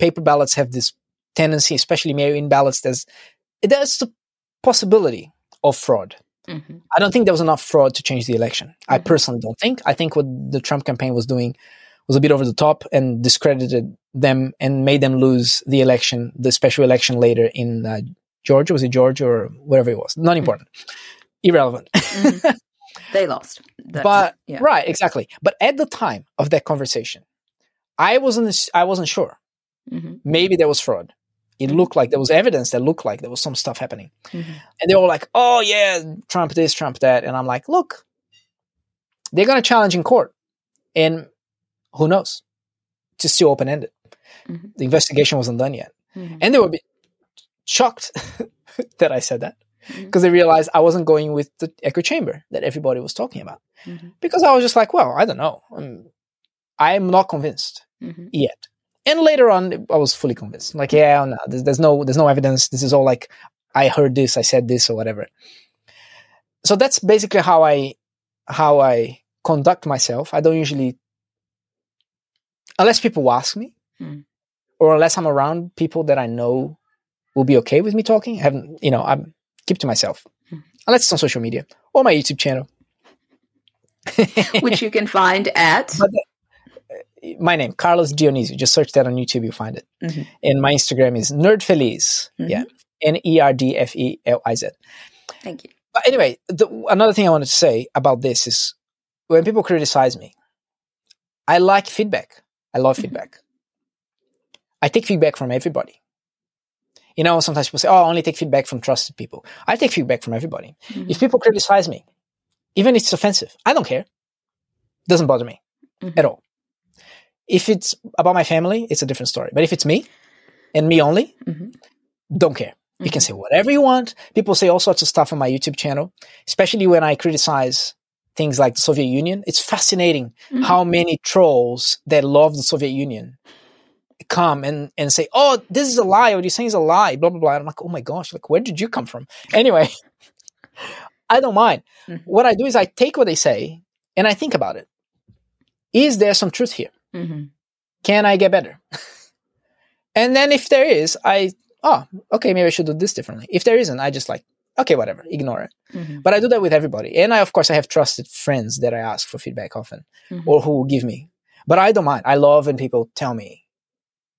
paper ballots have this tendency, especially mail-in ballots. There's there's the possibility of fraud. Mhm. I don't think there was enough fraud to change the election. I Mhm. personally don't think. I think what the Trump campaign was doing was a bit over the top and discredited them and made them lose the election, the special election later in uh, Georgia. Was it Georgia or whatever it was? Not important. Irrelevant. Mhm. They lost. That's but yeah. right exactly but at the time of that conversation i wasn't i wasn't sure Mhm. maybe there was fraud it Mhm. looked like there was evidence that looked like there was some stuff happening Mhm. and they were like oh yeah trump this trump that and i'm like look they're going to challenge in court and who knows it's still open-ended Mhm. the investigation wasn't done yet Mhm. and they were shocked that i said that because they realized I wasn't going with the echo chamber that everybody was talking about. Mhm. Because I was just like, well, I don't know. Um, I'm not convinced yet. And later on, I was fully convinced. Like, yeah, no, there's, there's no, there's no evidence. This is all like, I heard this, I said this, or whatever. So that's basically how I, how I conduct myself. I don't usually, unless people ask me, Mm. or unless I'm around people that I know will be okay with me talking. I haven't, you know, I'm keep to myself, Mm. unless it's on social media or my YouTube channel. Which you can find at. But my name, Carlos Dionisio. Just search that on YouTube, you'll find it. Mhm. And my Instagram is nerdfeliz. Mhm. Yeah. N E R D F E L I Z. Thank you. But anyway, the, another thing I wanted to say about this is when people criticize me, I like feedback. I love Mhm. feedback. I take feedback from everybody. You know, sometimes people say, "Oh, I only take feedback from trusted people." I take feedback from everybody. Mhm. If people criticize me, even if it's offensive, I don't care. Doesn't bother me Mhm. at all. If it's about my family, it's a different story. But if it's me and me only, Mhm. don't care. You can Mhm. say whatever you want. People say all sorts of stuff on my YouTube channel, especially when I criticize things like the Soviet Union. It's fascinating Mhm. how many trolls that love the Soviet Union come and, and say, oh, this is a lie, or you're saying is a lie, blah, blah, blah. And I'm like, oh my gosh, like, where did you come from? Anyway, I don't mind. Mhm. What I do is I take what they say and I think about it. Is there some truth here? Mhm. Can I get better? and then if there is, I, oh, okay, maybe I should do this differently. If there isn't, I just like, okay, whatever, ignore it. Mhm. But I do that with everybody. And I, of course, I have trusted friends that I ask for feedback often Mhm. or who will give me. But I don't mind. I love when people tell me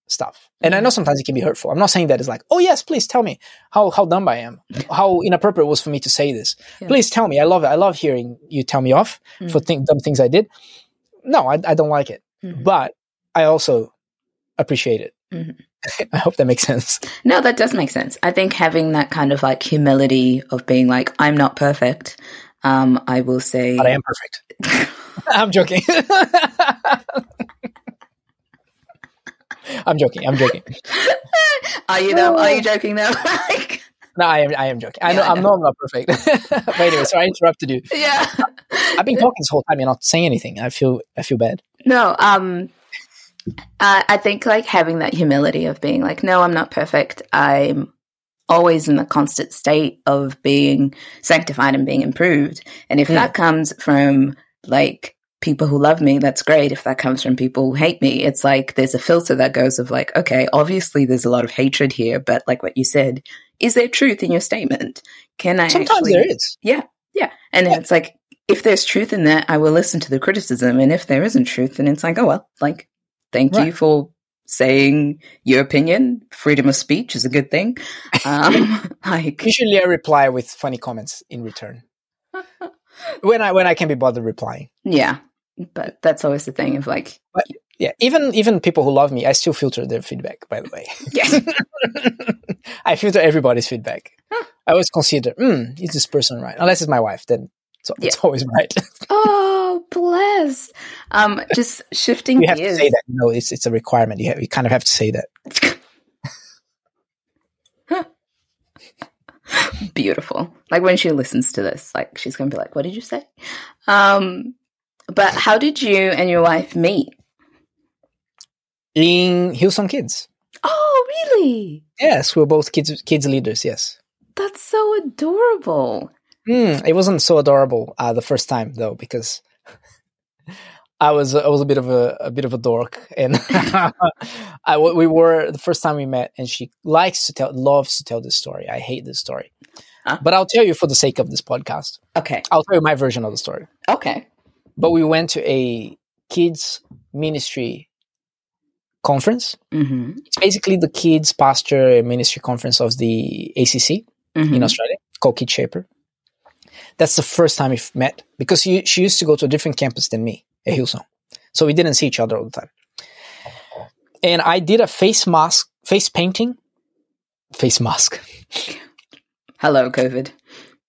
stuff. And I know sometimes it can be hurtful. I'm not saying that it's like, oh yes, please tell me how, how dumb I am, how inappropriate it was for me to say this. Yeah. Please tell me. I love it. I love hearing you tell me off for Mhm. think, dumb things I did. No, I, I don't like it. Mhm. But I also appreciate it. Mhm. I hope that makes sense. No, that does make sense. I think having that kind of like humility of being like, I'm not perfect. Um, I will say, But I am perfect. I'm joking. I'm joking. I'm joking. are you though? Are you joking though? like, No, I am. I am joking. I Yeah, know. I I'm know. no, I'm not perfect. but anyway, so I interrupted you. yeah. I've been talking this whole time. You're not saying anything. I feel. I feel bad. No, um, I, I think like having that humility of being like, no, I'm not perfect. I'm always in the constant state of being sanctified and being improved. And if Mm. that comes from like people who love me, that's great. If that comes from people who hate me, it's like there's a filter that goes of like, okay, obviously there's a lot of hatred here, but like what you said, is there truth in your statement? Can I Sometimes actually- there is. yeah. Yeah. And then it's like, if there's truth in that, I will listen to the criticism. And if there isn't truth, then it's like, oh, well, like, thank you for saying your opinion. Freedom of speech is a good thing. Um, like, Usually, I reply with funny comments in return when I when I can be bothered replying. yeah. But that's always the thing of like, Yeah, even even people who love me, I still filter their feedback. By the way, yes. I filter everybody's feedback. I always consider, mm, is this person right? Unless it's my wife, then it's, it's always right. oh, bless. Um, just shifting you have gears. to say that. No, it's it's a requirement. You have, you kind of have to say that. Beautiful. Like when she listens to this, like she's going to be like, what did you say? Um, but how did you and your wife meet? In Hillsong Kids, Oh, really? yes, we're both kids kids leaders. Yes. That's so adorable. Mm, it wasn't so adorable uh, the first time though, because I was I was a bit of a, a bit of a dork, and I we were the first time we met, and she likes to tell, loves to tell this story. I hate this story, Huh? but I'll tell you for the sake of this podcast. Okay. I'll tell you my version of the story. Okay. But we went to a kids ministry conference. Mm-hmm. It's basically the kids pastor ministry conference of the ACC Mm-hmm. in Australia called Kid Shaper. That's the first time we've met because she, she used to go to a different campus than me at Hillsong. So we didn't see each other all the time. And I did a face mask, face painting, face mask. Hello, COVID.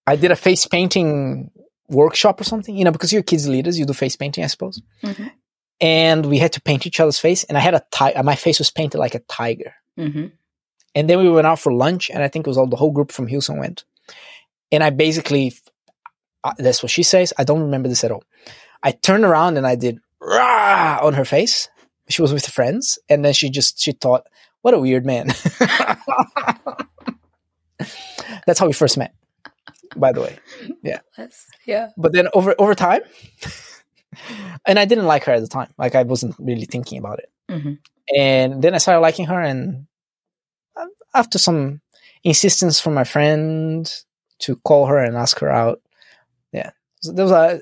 I did a face painting workshop or something, you know, because you're kids leaders, you do face painting, I suppose. Mm-hmm. And we had to paint each other's face. And I had a ti- my face was painted like a tiger. Mm-hmm. And then we went out for lunch, and I think it was all the whole group from Hillsong went. and I basically uh, that's what she says. I don't remember this at all. I turned around and I did rah on her face. She was with friends, and then she just she thought, "What a weird man." That's how we first met, by the way. Yeah, yeah. but then over over time, and I didn't like her at the time. Like I wasn't really thinking about it, hmm and then I started liking her, and after some insistence from my friend to call her and ask her out, yeah, so there was a.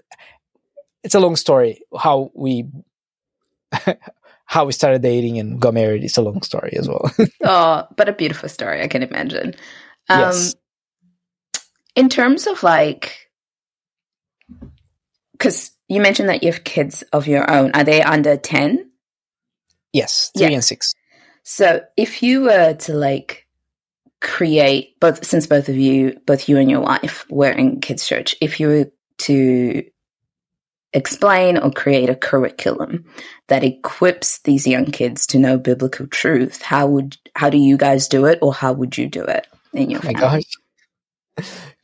It's a long story how we how we started dating and got married. It's a long story as well. Oh, but a beautiful story, I can imagine. Um, Yes. In terms of like, because you mentioned that you have kids of your own, are they under 10? yes, three Yeah. and six. So if you were to like create both, since both of you, both you and your wife were in kids' church, if you were to explain or create a curriculum that equips these young kids to know biblical truth, how would how do you guys do it, or how would you do it in your Oh my family? gosh.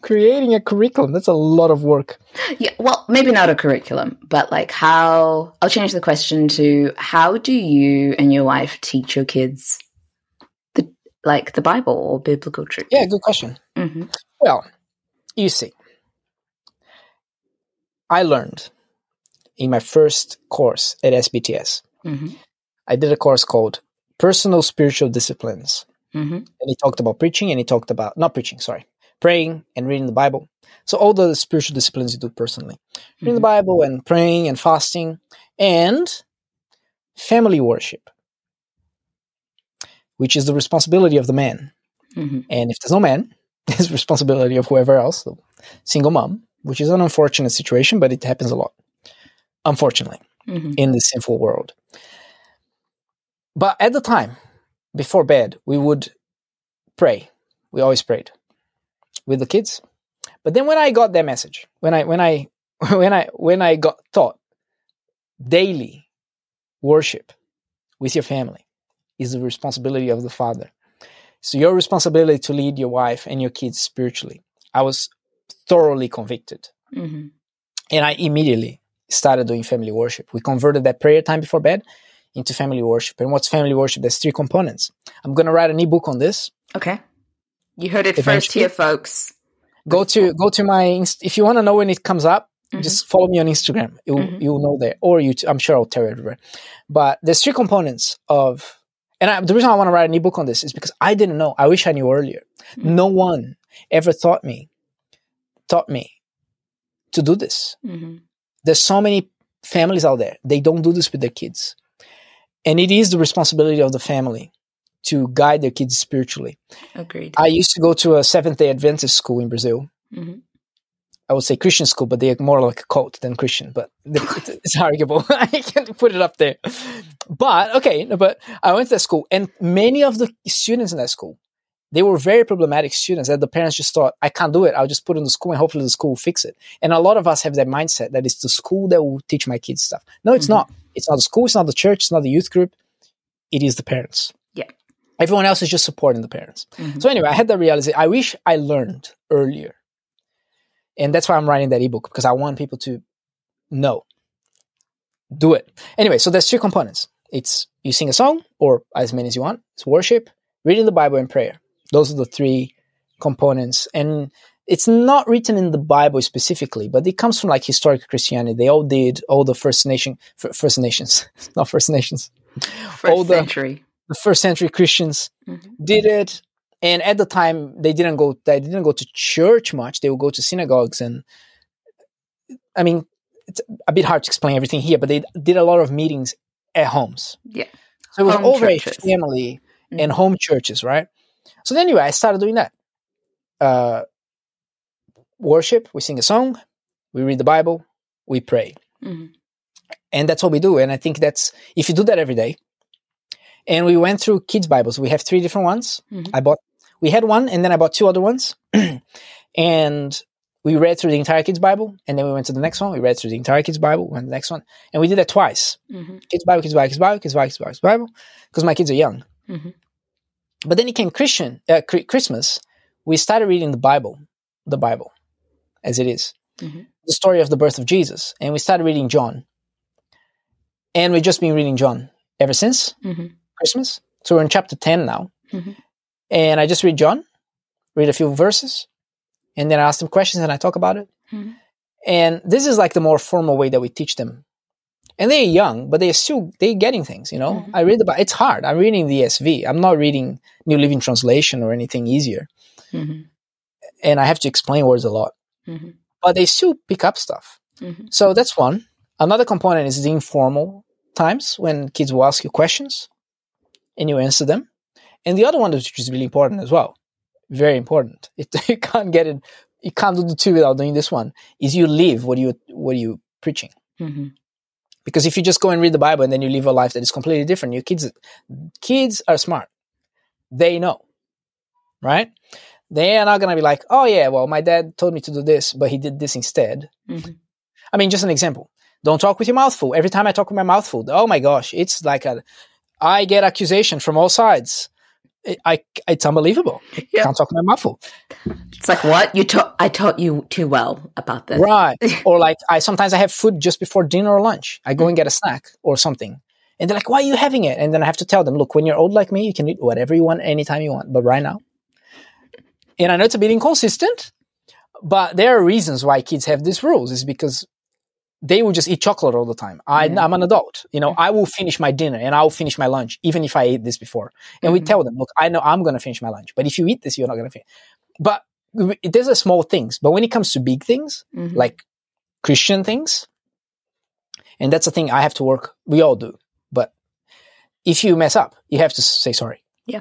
Creating a curriculum, that's a lot of work. Yeah, well, maybe not a curriculum, but like how I'll change the question to how do you and your wife teach your kids the like the Bible or biblical truth? Yeah, good question. hmm Well, you see, I learned in my first course at SBTS, hmm I did a course called Personal Spiritual Disciplines. hmm And he talked about preaching and he talked about, not preaching, sorry, praying and reading the Bible. So all the spiritual disciplines you do personally reading the Bible and praying and fasting and family worship, which is the responsibility of the man. hmm And if there's no man, it's responsibility of whoever else, the single mom, which is an unfortunate situation, but it happens a lot, unfortunately, hmm in this sinful world. But at the time, before bed, we would pray. We always prayed with the kids. But then when I got that message, when I when I when I when I got taught daily worship with your family is the responsibility of the father. So your responsibility to lead your wife and your kids spiritually. I was thoroughly convicted. hmm And I immediately started doing family worship. We converted that prayer time before bed into family worship. And what's family worship? There's three components. I'm going to write an ebook on this. Okay, you heard it first here, folks. Go to go to my if you want to know when it comes up, Mhm. just follow me on Instagram. You'll Mhm. you'll know there, or you. I'm sure I'll tell you everywhere. But there's three components of, and I, the reason I want to write an ebook on this is because I didn't know. I wish I knew earlier. Mhm. No one ever taught me taught me to do this. hmm there's so many families out there they don't do this with their kids and it is the responsibility of the family to guide their kids spiritually. Agreed. i used to go to a seventh day adventist school in brazil. Hmm i would say christian school but they're more like a cult than christian but it's, arguable. I can't put it up there. But okay no, but i went to that school and many of the students in that school they were very problematic students that the parents just thought i can't do it. I'll just put it in the school and hopefully the school will fix it. And a lot of us have that mindset that it's the school that will teach my kids stuff. No it's Mhm. not. It's not the school it's not the church it's not the youth group. It is the parents. Everyone else is just supporting the parents. Mhm. so anyway i had that realization. I wish i learned earlier. And that's why i'm writing that ebook because i want people to know. Do it. Anyway so there's three components. It's you sing a song or as many as you want. It's worship reading the bible and prayer. Those are the three components. And it's not written in the bible specifically but it comes from like historic christianity. They all did all the first nation first nations. Not first nations. First all the- century. The first century christians Mhm. did it and at the time they didn't go they didn't go to church much they would go to synagogues and i mean it's a bit hard to explain everything here but they did a lot of meetings at homes Yeah. so it was Home all very churches. family and Mhm. home churches right so then anyway i started doing that uh worship we sing a song we read the bible we pray Mhm. and that's what we do and i think that's if you do that every day and we went through kids bibles we have three different ones Mhm. i bought we had one and then i bought two other ones and we read through the entire kids bible and then we went to the next one we read through the entire kids bible went to the next one and we did that twice Mhm. kids bible kids bible kids bible kids bible kids bible kids bible because my kids are young Mhm. but then it came christian uh, Chri- christmas we started reading the bible the Bible as it is. Mhm. The story of the birth of Jesus. And we started reading John. And we've just been reading John ever since Mhm. Christmas. So we're in chapter 10 now. Mhm. And I just read John, read a few verses, and then I ask them questions and I talk about it. Mhm. And this is like the more formal way that we teach them. And they're young, but they're still they're getting things, you know. Mhm. I read about it's hard. I'm reading the ESV. I'm not reading New Living Translation or anything easier. Mhm. And I have to explain words a lot. Mhm. But they still pick up stuff. Mhm. So that's one. Another component is the informal times when kids will ask you questions and you answer them. And the other one, which is really important as well, very important. It, you can't get it. You can't do the two without doing this one. Is you live what you what you preaching. Mhm. Because if you just go and read the Bible and then you live a life that is completely different, your kids kids are smart. They know, right? They are not gonna be like, oh yeah, well my dad told me to do this, but he did this instead. Mhm. I mean, just an example. Don't talk with your mouth full. Every time I talk with my mouth full, oh my gosh, it's like a, I get accusation from all sides. It, I, it's unbelievable. Yeah. Can't talk my mouth full. It's like what you taught. I taught you too well about this. Right. or like I, sometimes I have food just before dinner or lunch. I go and get a snack or something. And they're like, why are you having it? And then I have to tell them, look, when you're old like me, you can eat whatever you want anytime you want. But right now, and I know it's a bit inconsistent, but there are reasons why kids have these rules. Is because they will just eat chocolate all the time. I, Yeah. I'm an adult. You know, I will finish my dinner and I will finish my lunch, even if I ate this before. And we Mhm. tell them, look, I know I'm going to finish my lunch, but if you eat this, you're not going to finish. But w- there's a small things. But when it comes to big things, Mhm. like Christian things, and that's the thing I have to work. We all do. But if you mess up, you have to say sorry. Yeah.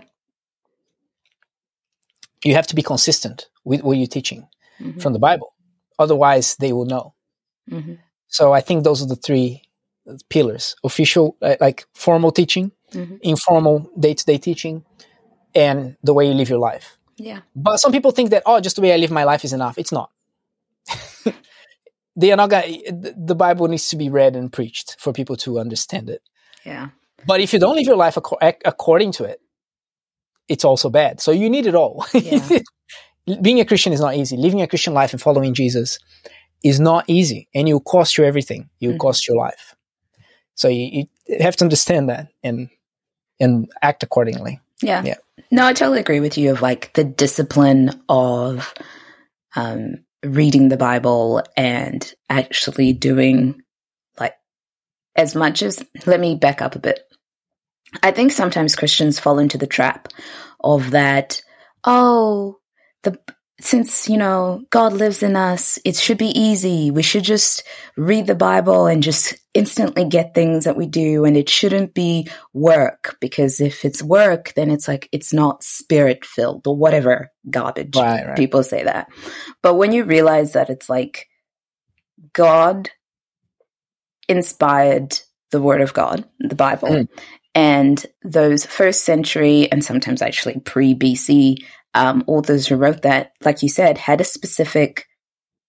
You have to be consistent with what you're teaching Mhm. from the Bible. Otherwise, they will know. So I think those are the three pillars: official, uh, like formal teaching, Mhm. informal day-to-day teaching, and the way you live your life. Yeah. But some people think that oh, just the way I live my life is enough. It's not. they are not gonna. The Bible needs to be read and preached for people to understand it. Yeah. But if you don't live your life ac- according to it, it's also bad. So you need it all. Yeah. Being a Christian is not easy. Living a Christian life and following Jesus is not easy, and it will cost you everything. It will Mhm. cost your life. So you, you have to understand that and and act accordingly. Yeah. Yeah. No, I totally agree with you of like the discipline of um, reading the Bible and actually doing like as much as, let me back up a bit. I think sometimes Christians fall into the trap of that, oh, the, since, you know, God lives in us, it should be easy. We should just read the Bible and just instantly get things that we do. And it shouldn't be work because if it's work, then it's like it's not spirit filled or whatever garbage. Right, right. People say that. But when you realize that it's like God inspired the word of God, the Bible, Mm. and those first century and sometimes actually pre BC um, authors who wrote that, like you said, had a specific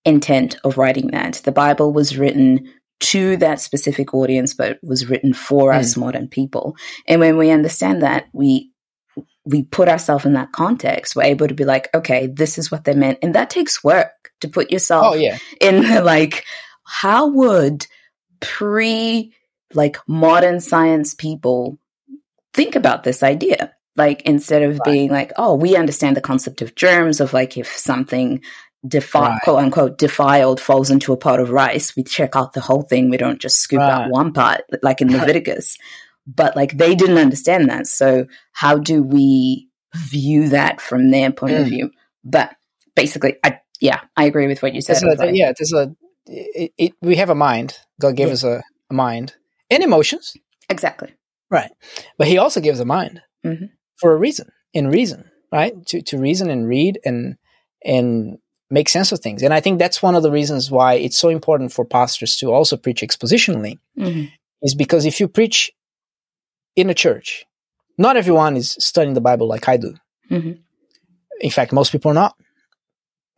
intent of writing that. The Bible was written to that specific audience, but was written for us modern people. And when we understand that, we we put ourselves in that context. We're able to be like, okay, this is what they meant, and that takes work to put yourself Oh yeah, in the like. How would pre like modern science people think about this idea? Like instead of Right. being like, oh, we understand the concept of germs of like if something defi- Right. quote unquote defiled falls into a pot of rice, we check out the whole thing. We don't just scoop out one part like in Leviticus. But like they didn't understand that. So how do we view that from their point of Mm. view? But basically, I yeah, I agree with what you said. there's a, like- yeah. There's a it, it, we have a mind. God gave Yeah. us a, a mind and emotions, exactly. right? But He also gives a mind Mhm. For a reason, in reason, right? To to reason and read and and make sense of things. And I think that's one of the reasons why it's so important for pastors to also preach expositionally. hmm is because if you preach in a church, not everyone is studying the Bible like I do. Mhm. In fact, most people are not.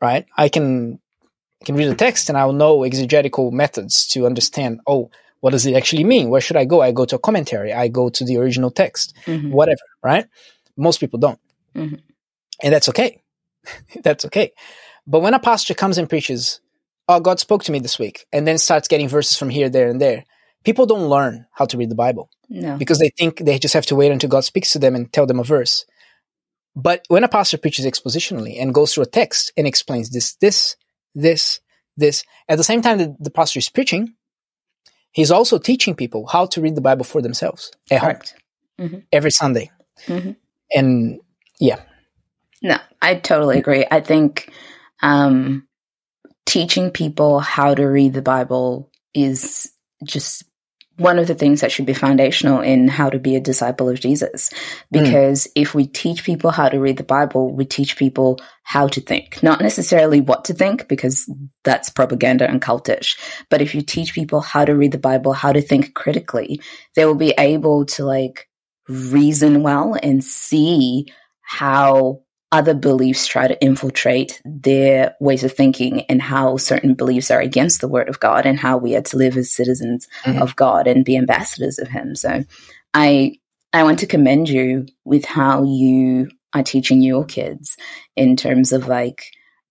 Right? I can I can read a text and I will know exegetical methods to understand. Oh, what does it actually mean? Where should I go? I go to a commentary. I go to the original text. hmm Whatever. Right? Most people don't, Mhm. and that's okay. that's okay. But when a pastor comes and preaches, "Oh, God spoke to me this week," and then starts getting verses from here, there, and there, people don't learn how to read the Bible No. because they think they just have to wait until God speaks to them and tell them a verse. But when a pastor preaches expositionally and goes through a text and explains this, this, this, this, at the same time that the pastor is preaching, he's also teaching people how to read the Bible for themselves at home Correct. every Sunday. Mhm. And yeah, No, I totally agree. I think um, teaching people how to read the Bible is just one of the things that should be foundational in how to be a disciple of Jesus. Because if we teach people how to read the Bible, we teach people how to think, not necessarily what to think, because that's propaganda and cultish. But if you teach people how to read the Bible, how to think critically, they will be able to like reason well and see how other beliefs try to infiltrate their ways of thinking and how certain beliefs are against the word of God and how we are to live as citizens Mhm. of God and be ambassadors of him. So I I want to commend you with how you are teaching your kids in terms of like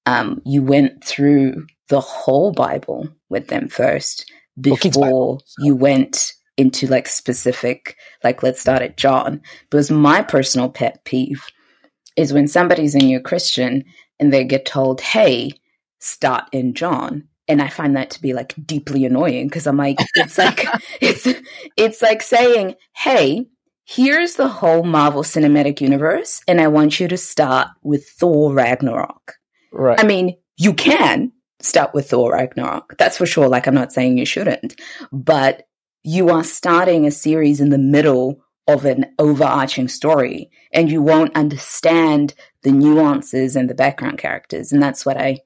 um, you went through the whole Bible with them first before you went into like specific like let's start at John because my personal pet peeve is when somebody's a new Christian and they get told, "Hey, start in John." And I find that to be like deeply annoying because I'm like, it's like it's it's like saying, "Hey, here's the whole Marvel Cinematic Universe, and I want you to start with Thor Ragnarok." right. I mean, you can start with Thor Ragnarok. That's for sure. Like, I'm not saying you shouldn't, but you are starting a series in the middle of an overarching story and you won't understand the nuances and the background characters. And that's what I,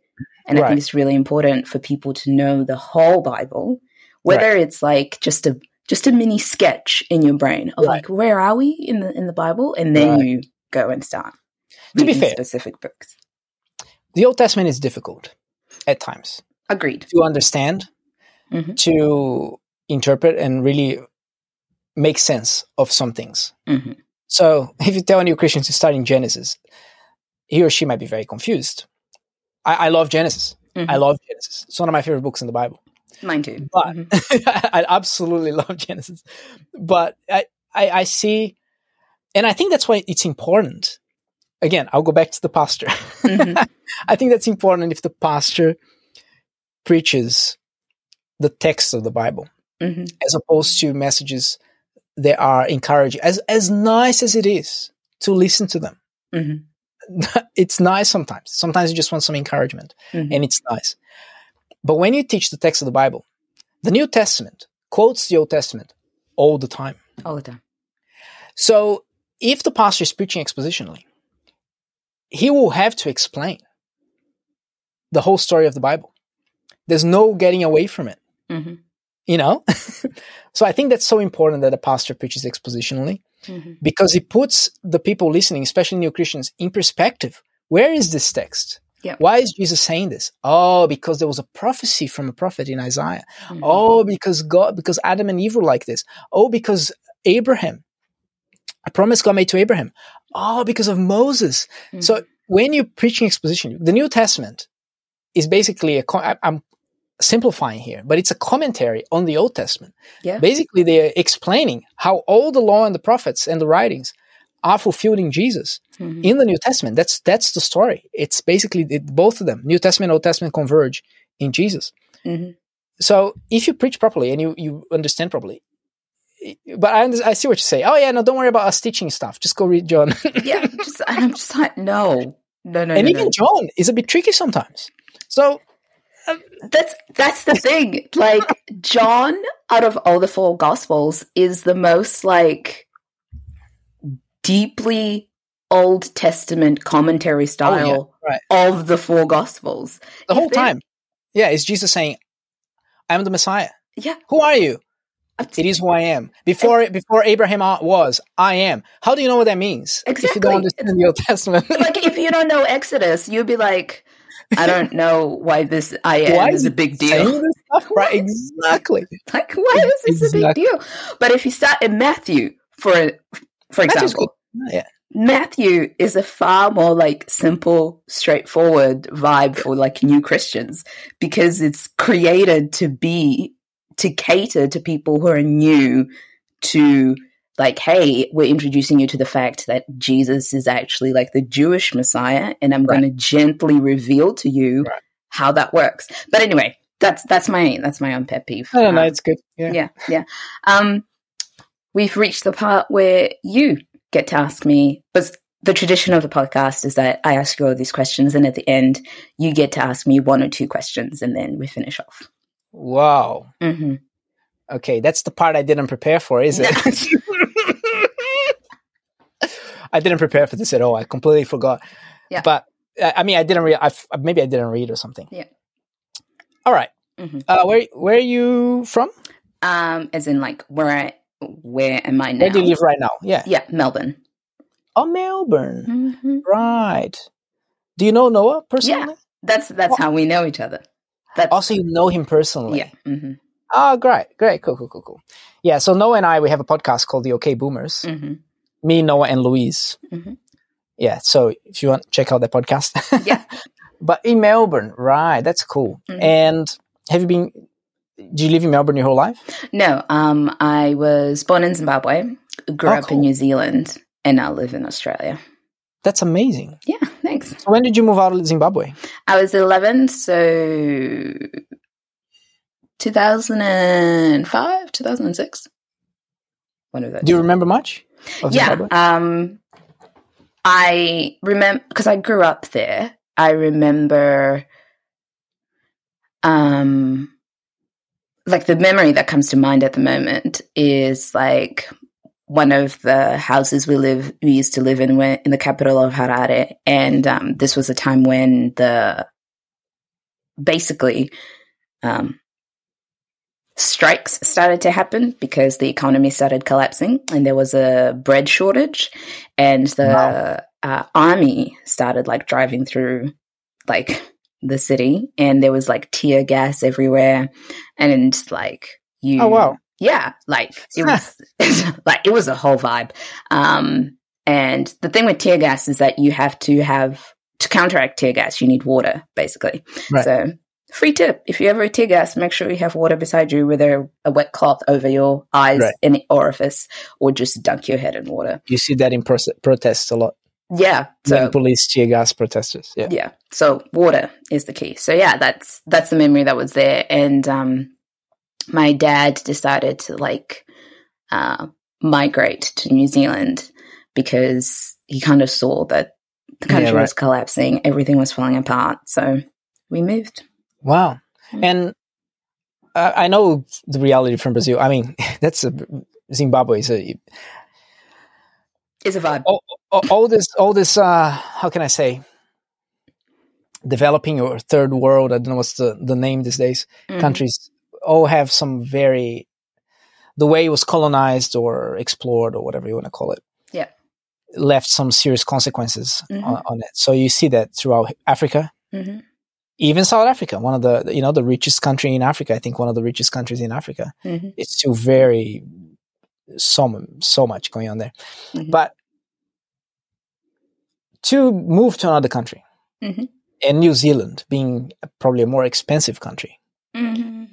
and I think it's really important for people to know the whole Bible, whether it's like just a, just a mini sketch in your brain of Right. like, where are we in the, in the Bible? And then Right. you go and start. To be fair. specific books. the Old Testament is difficult at times Agreed. to understand, Mhm. to interpret, and really make sense of some things. hmm So if you tell a new Christian to start in Genesis, he or she might be very confused. I, I love Genesis. Mhm. I love Genesis. It's one of my favorite books in the Bible. Mine too. But Mhm. I absolutely love Genesis. But I, I, I see, and I think that's why it's important. Again, I'll go back to the pastor. Mhm. I think that's important if the pastor preaches the text of the Bible Mhm. as opposed to messages that are encouraging. As as nice as it is to listen to them, Mhm. it's nice sometimes. Sometimes you just want some encouragement, Mhm. and it's nice. But when you teach the text of the Bible, the New Testament quotes the Old Testament all the time. All the time. So if the pastor is preaching expositionally, he will have to explain the whole story of the Bible. There's no getting away from it, hmm you know? so I think that's so important that a pastor preaches expositionally hmm because it puts the people listening, especially new Christians, in perspective. Where is this text? Yeah. Why is Jesus saying this? Oh, because there was a prophecy from a prophet in Isaiah. Mhm. Oh, because God, because Adam and Eve were like this. Oh, because Abraham, a promise God made to Abraham. Oh, because of Moses. Mhm. So when you're preaching exposition, the New Testament is basically a, I'm simplifying here, but it's a commentary on the Old Testament. yeah. Basically, they're explaining how all the law and the prophets and the writings are fulfilled in Jesus Mhm. in the New Testament. That's that's the story. It's basically it, both of them, New Testament, Old Testament, converge in Jesus. Mhm. So if you preach properly and you you understand properly, but I I see what you say. Oh yeah, no, don't worry about us teaching stuff. Just go read John. yeah. Just, I'm just like, no, no, no, and no, even no. John is a bit tricky sometimes. So Um, that's that's the thing. Like John, out of all the four gospels, is the most like deeply Old Testament commentary oh, style right. of the four gospels. the If whole they- time, yeah, is Jesus saying, "I'm the Messiah." Yeah. Who are you? It is who I am. Before before Abraham was, I am. How do you know what that means? If you Exactly. don't understand the Old Testament. like if you don't know Exodus, you'd be like, I don't know why this I Why is a big deal. Right, exactly. Like, why is this a big deal? But if you start in Matthew, for for example, Yeah. Matthew is a far more like simple, straightforward vibe for like new Christians because it's created to be to cater to people who are new to like, hey, we're introducing you to the fact that Jesus is actually like the Jewish Messiah, and I'm Right. going to gently reveal to you Right. how that works. But anyway, that's that's my that's my own pet peeve. I don't know. Um, It's good. Yeah. yeah, yeah. Um, we've reached the part where you get to ask me, but the tradition of the podcast is that I ask you all these questions, and at the end, you get to ask me one or two questions, and then we finish off. Wow. hmm Okay, that's the part I didn't prepare for, is it? I didn't prepare for this at all. I completely forgot. Yeah. But uh, I mean, I didn't read. I f- maybe I didn't read or something. Yeah. All right. Mhm. Uh, where Where are you from? Um, as in, like, where I, where am I now? Where do you live right now? Yeah. Yeah, Melbourne. Oh, Melbourne. hmm Right. Do you know Noah personally? Yeah. That's that's how we know each other. That's Also, you know him personally. yeah. hmm Oh, great, great, cool, cool, cool, cool. Yeah. So Noah and I, we have a podcast called the OK Boomers. hmm Me, Noah, and Louise. Mhm. Yeah. So if you want, check out the podcast. Yeah. but in Melbourne, right? That's cool. Mhm. And have you been? Do you live in Melbourne your whole life? No, um, I was born in Zimbabwe, grew Oh, up in. New Zealand, and now live in Australia. That's amazing. Yeah, thanks. So when did you move out of Zimbabwe? I was 11, so 2005, 2006. One of those. Do you remember much yeah, um, I remember because I grew up there. I remember, um, like the memory that comes to mind at the moment is like one of the houses we live we used to live in when, in the capital of Harare, and um, this was a time when the basically um, strikes started to happen because the economy started collapsing and there was a bread shortage and the Wow. uh, army started like driving through like the city and there was like tear gas everywhere and like you Oh, wow. yeah like it was like it was a whole vibe um and the thing with tear gas is that you have to have to counteract tear gas you need water basically Right. so free tip if you ever tear gas make sure you have water beside you with a, wet cloth over your eyes Right. and orifice or just dunk your head in water You see that in proce- protests a lot. yeah So, so police tear gas protesters. Yeah. yeah so water is the key so yeah that's that's the memory that was there and um my dad decided to like uh migrate to new zealand because he kind of saw that the country right. was collapsing everything was falling apart so we moved Wow. Mm. And uh, I know the reality from Brazil. I mean, that's a, Zimbabwe is a it's a vibe all, all, all this all this uh how can i say developing or third world i don't know what's the the name these days Mhm. countries all have some very the way it was colonized or explored or whatever you want to call it Yeah. left some serious consequences Mhm. on, on it so you see that throughout africa Mhm. Even south africa one of the you know the richest country in africa i think one of the richest countries in africa Mhm. it's still very so so much going on there Mhm. but to move to another country Mhm. and new zealand being probably a more expensive country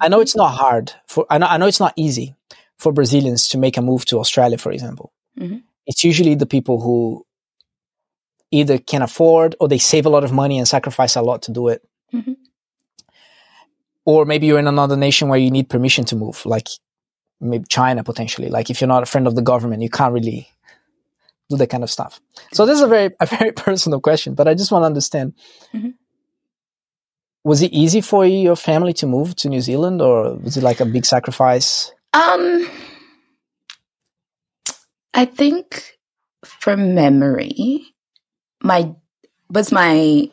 i know it's not hard for i know, I know it's not easy for brazilians to make a move to australia for example Mhm. it's usually the people who either can afford or they save a lot of money and sacrifice a lot to do it. Or maybe you're in another nation where you need permission to move like maybe china potentially like if you're not a friend of the government you can't really do that kind of stuff so this is a very a very personal question but i just want to understand Mhm. was it easy for your family to move to new zealand or was it like a big sacrifice Um, I think from memory, my was my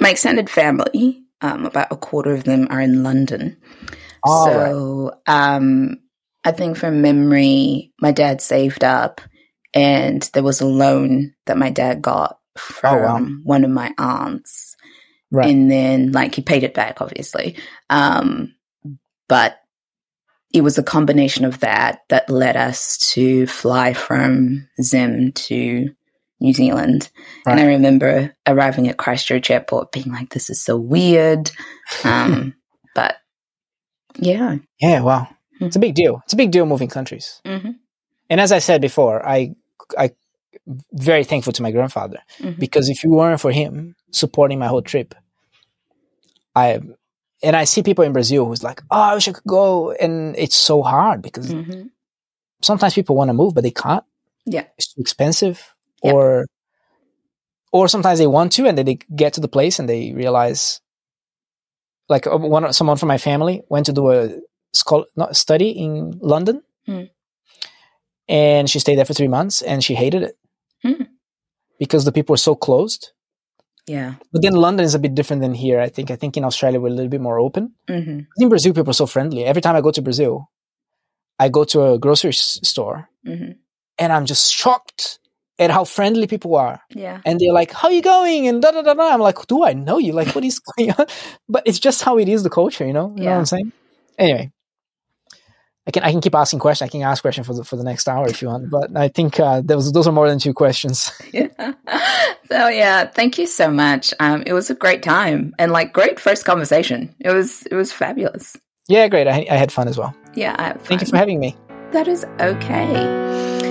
my extended family. Um, about a quarter of them are in London. So, um, I think from memory, my dad saved up, and there was a loan that my dad got from Oh, wow. one of my aunts right and then like he paid it back obviously um but it was a combination of that that led us to fly from zim to New Zealand. Right. And I remember arriving at Christchurch Airport being like, this is so weird. Um, but yeah. Yeah, wow. It's a big deal. It's a big deal moving countries. hmm And as I said before, I I very thankful to my grandfather Mhm. because if it weren't for him supporting my whole trip, I and I see people in Brazil who's like, oh, I wish I could go, and it's so hard because hmm sometimes people want to move but they can't. Yeah. it's too expensive, Yeah. or or sometimes they want to and then they get to the place and they realize, like uh, one someone from my family went to do a school not study in London, Mm. and she stayed there for three months and she hated it Mm. because the people were so closed. Yeah. But then London is a bit different than here. I think. I think in Australia we're a little bit more open. hmm In Brazil, people are so friendly. Every time I go to Brazil, I go to a grocery store hmm and I'm just shocked at how friendly people are. Yeah. And they're like, "How you going?" And da da da da. I'm like, "Do I know you? Like, what is going on?" But it's just how it is, the culture. You know. You know Yeah. what I'm saying? Anyway, I can I can keep asking questions. I can ask questions for the for the next hour if you want. But I think uh, those those are more than two questions. Yeah. So yeah, thank you so much. Um, it was a great time and like great first conversation. It was it was fabulous. yeah, great. I, I had fun as well. Yeah, I had Thank you for having me. That is okay.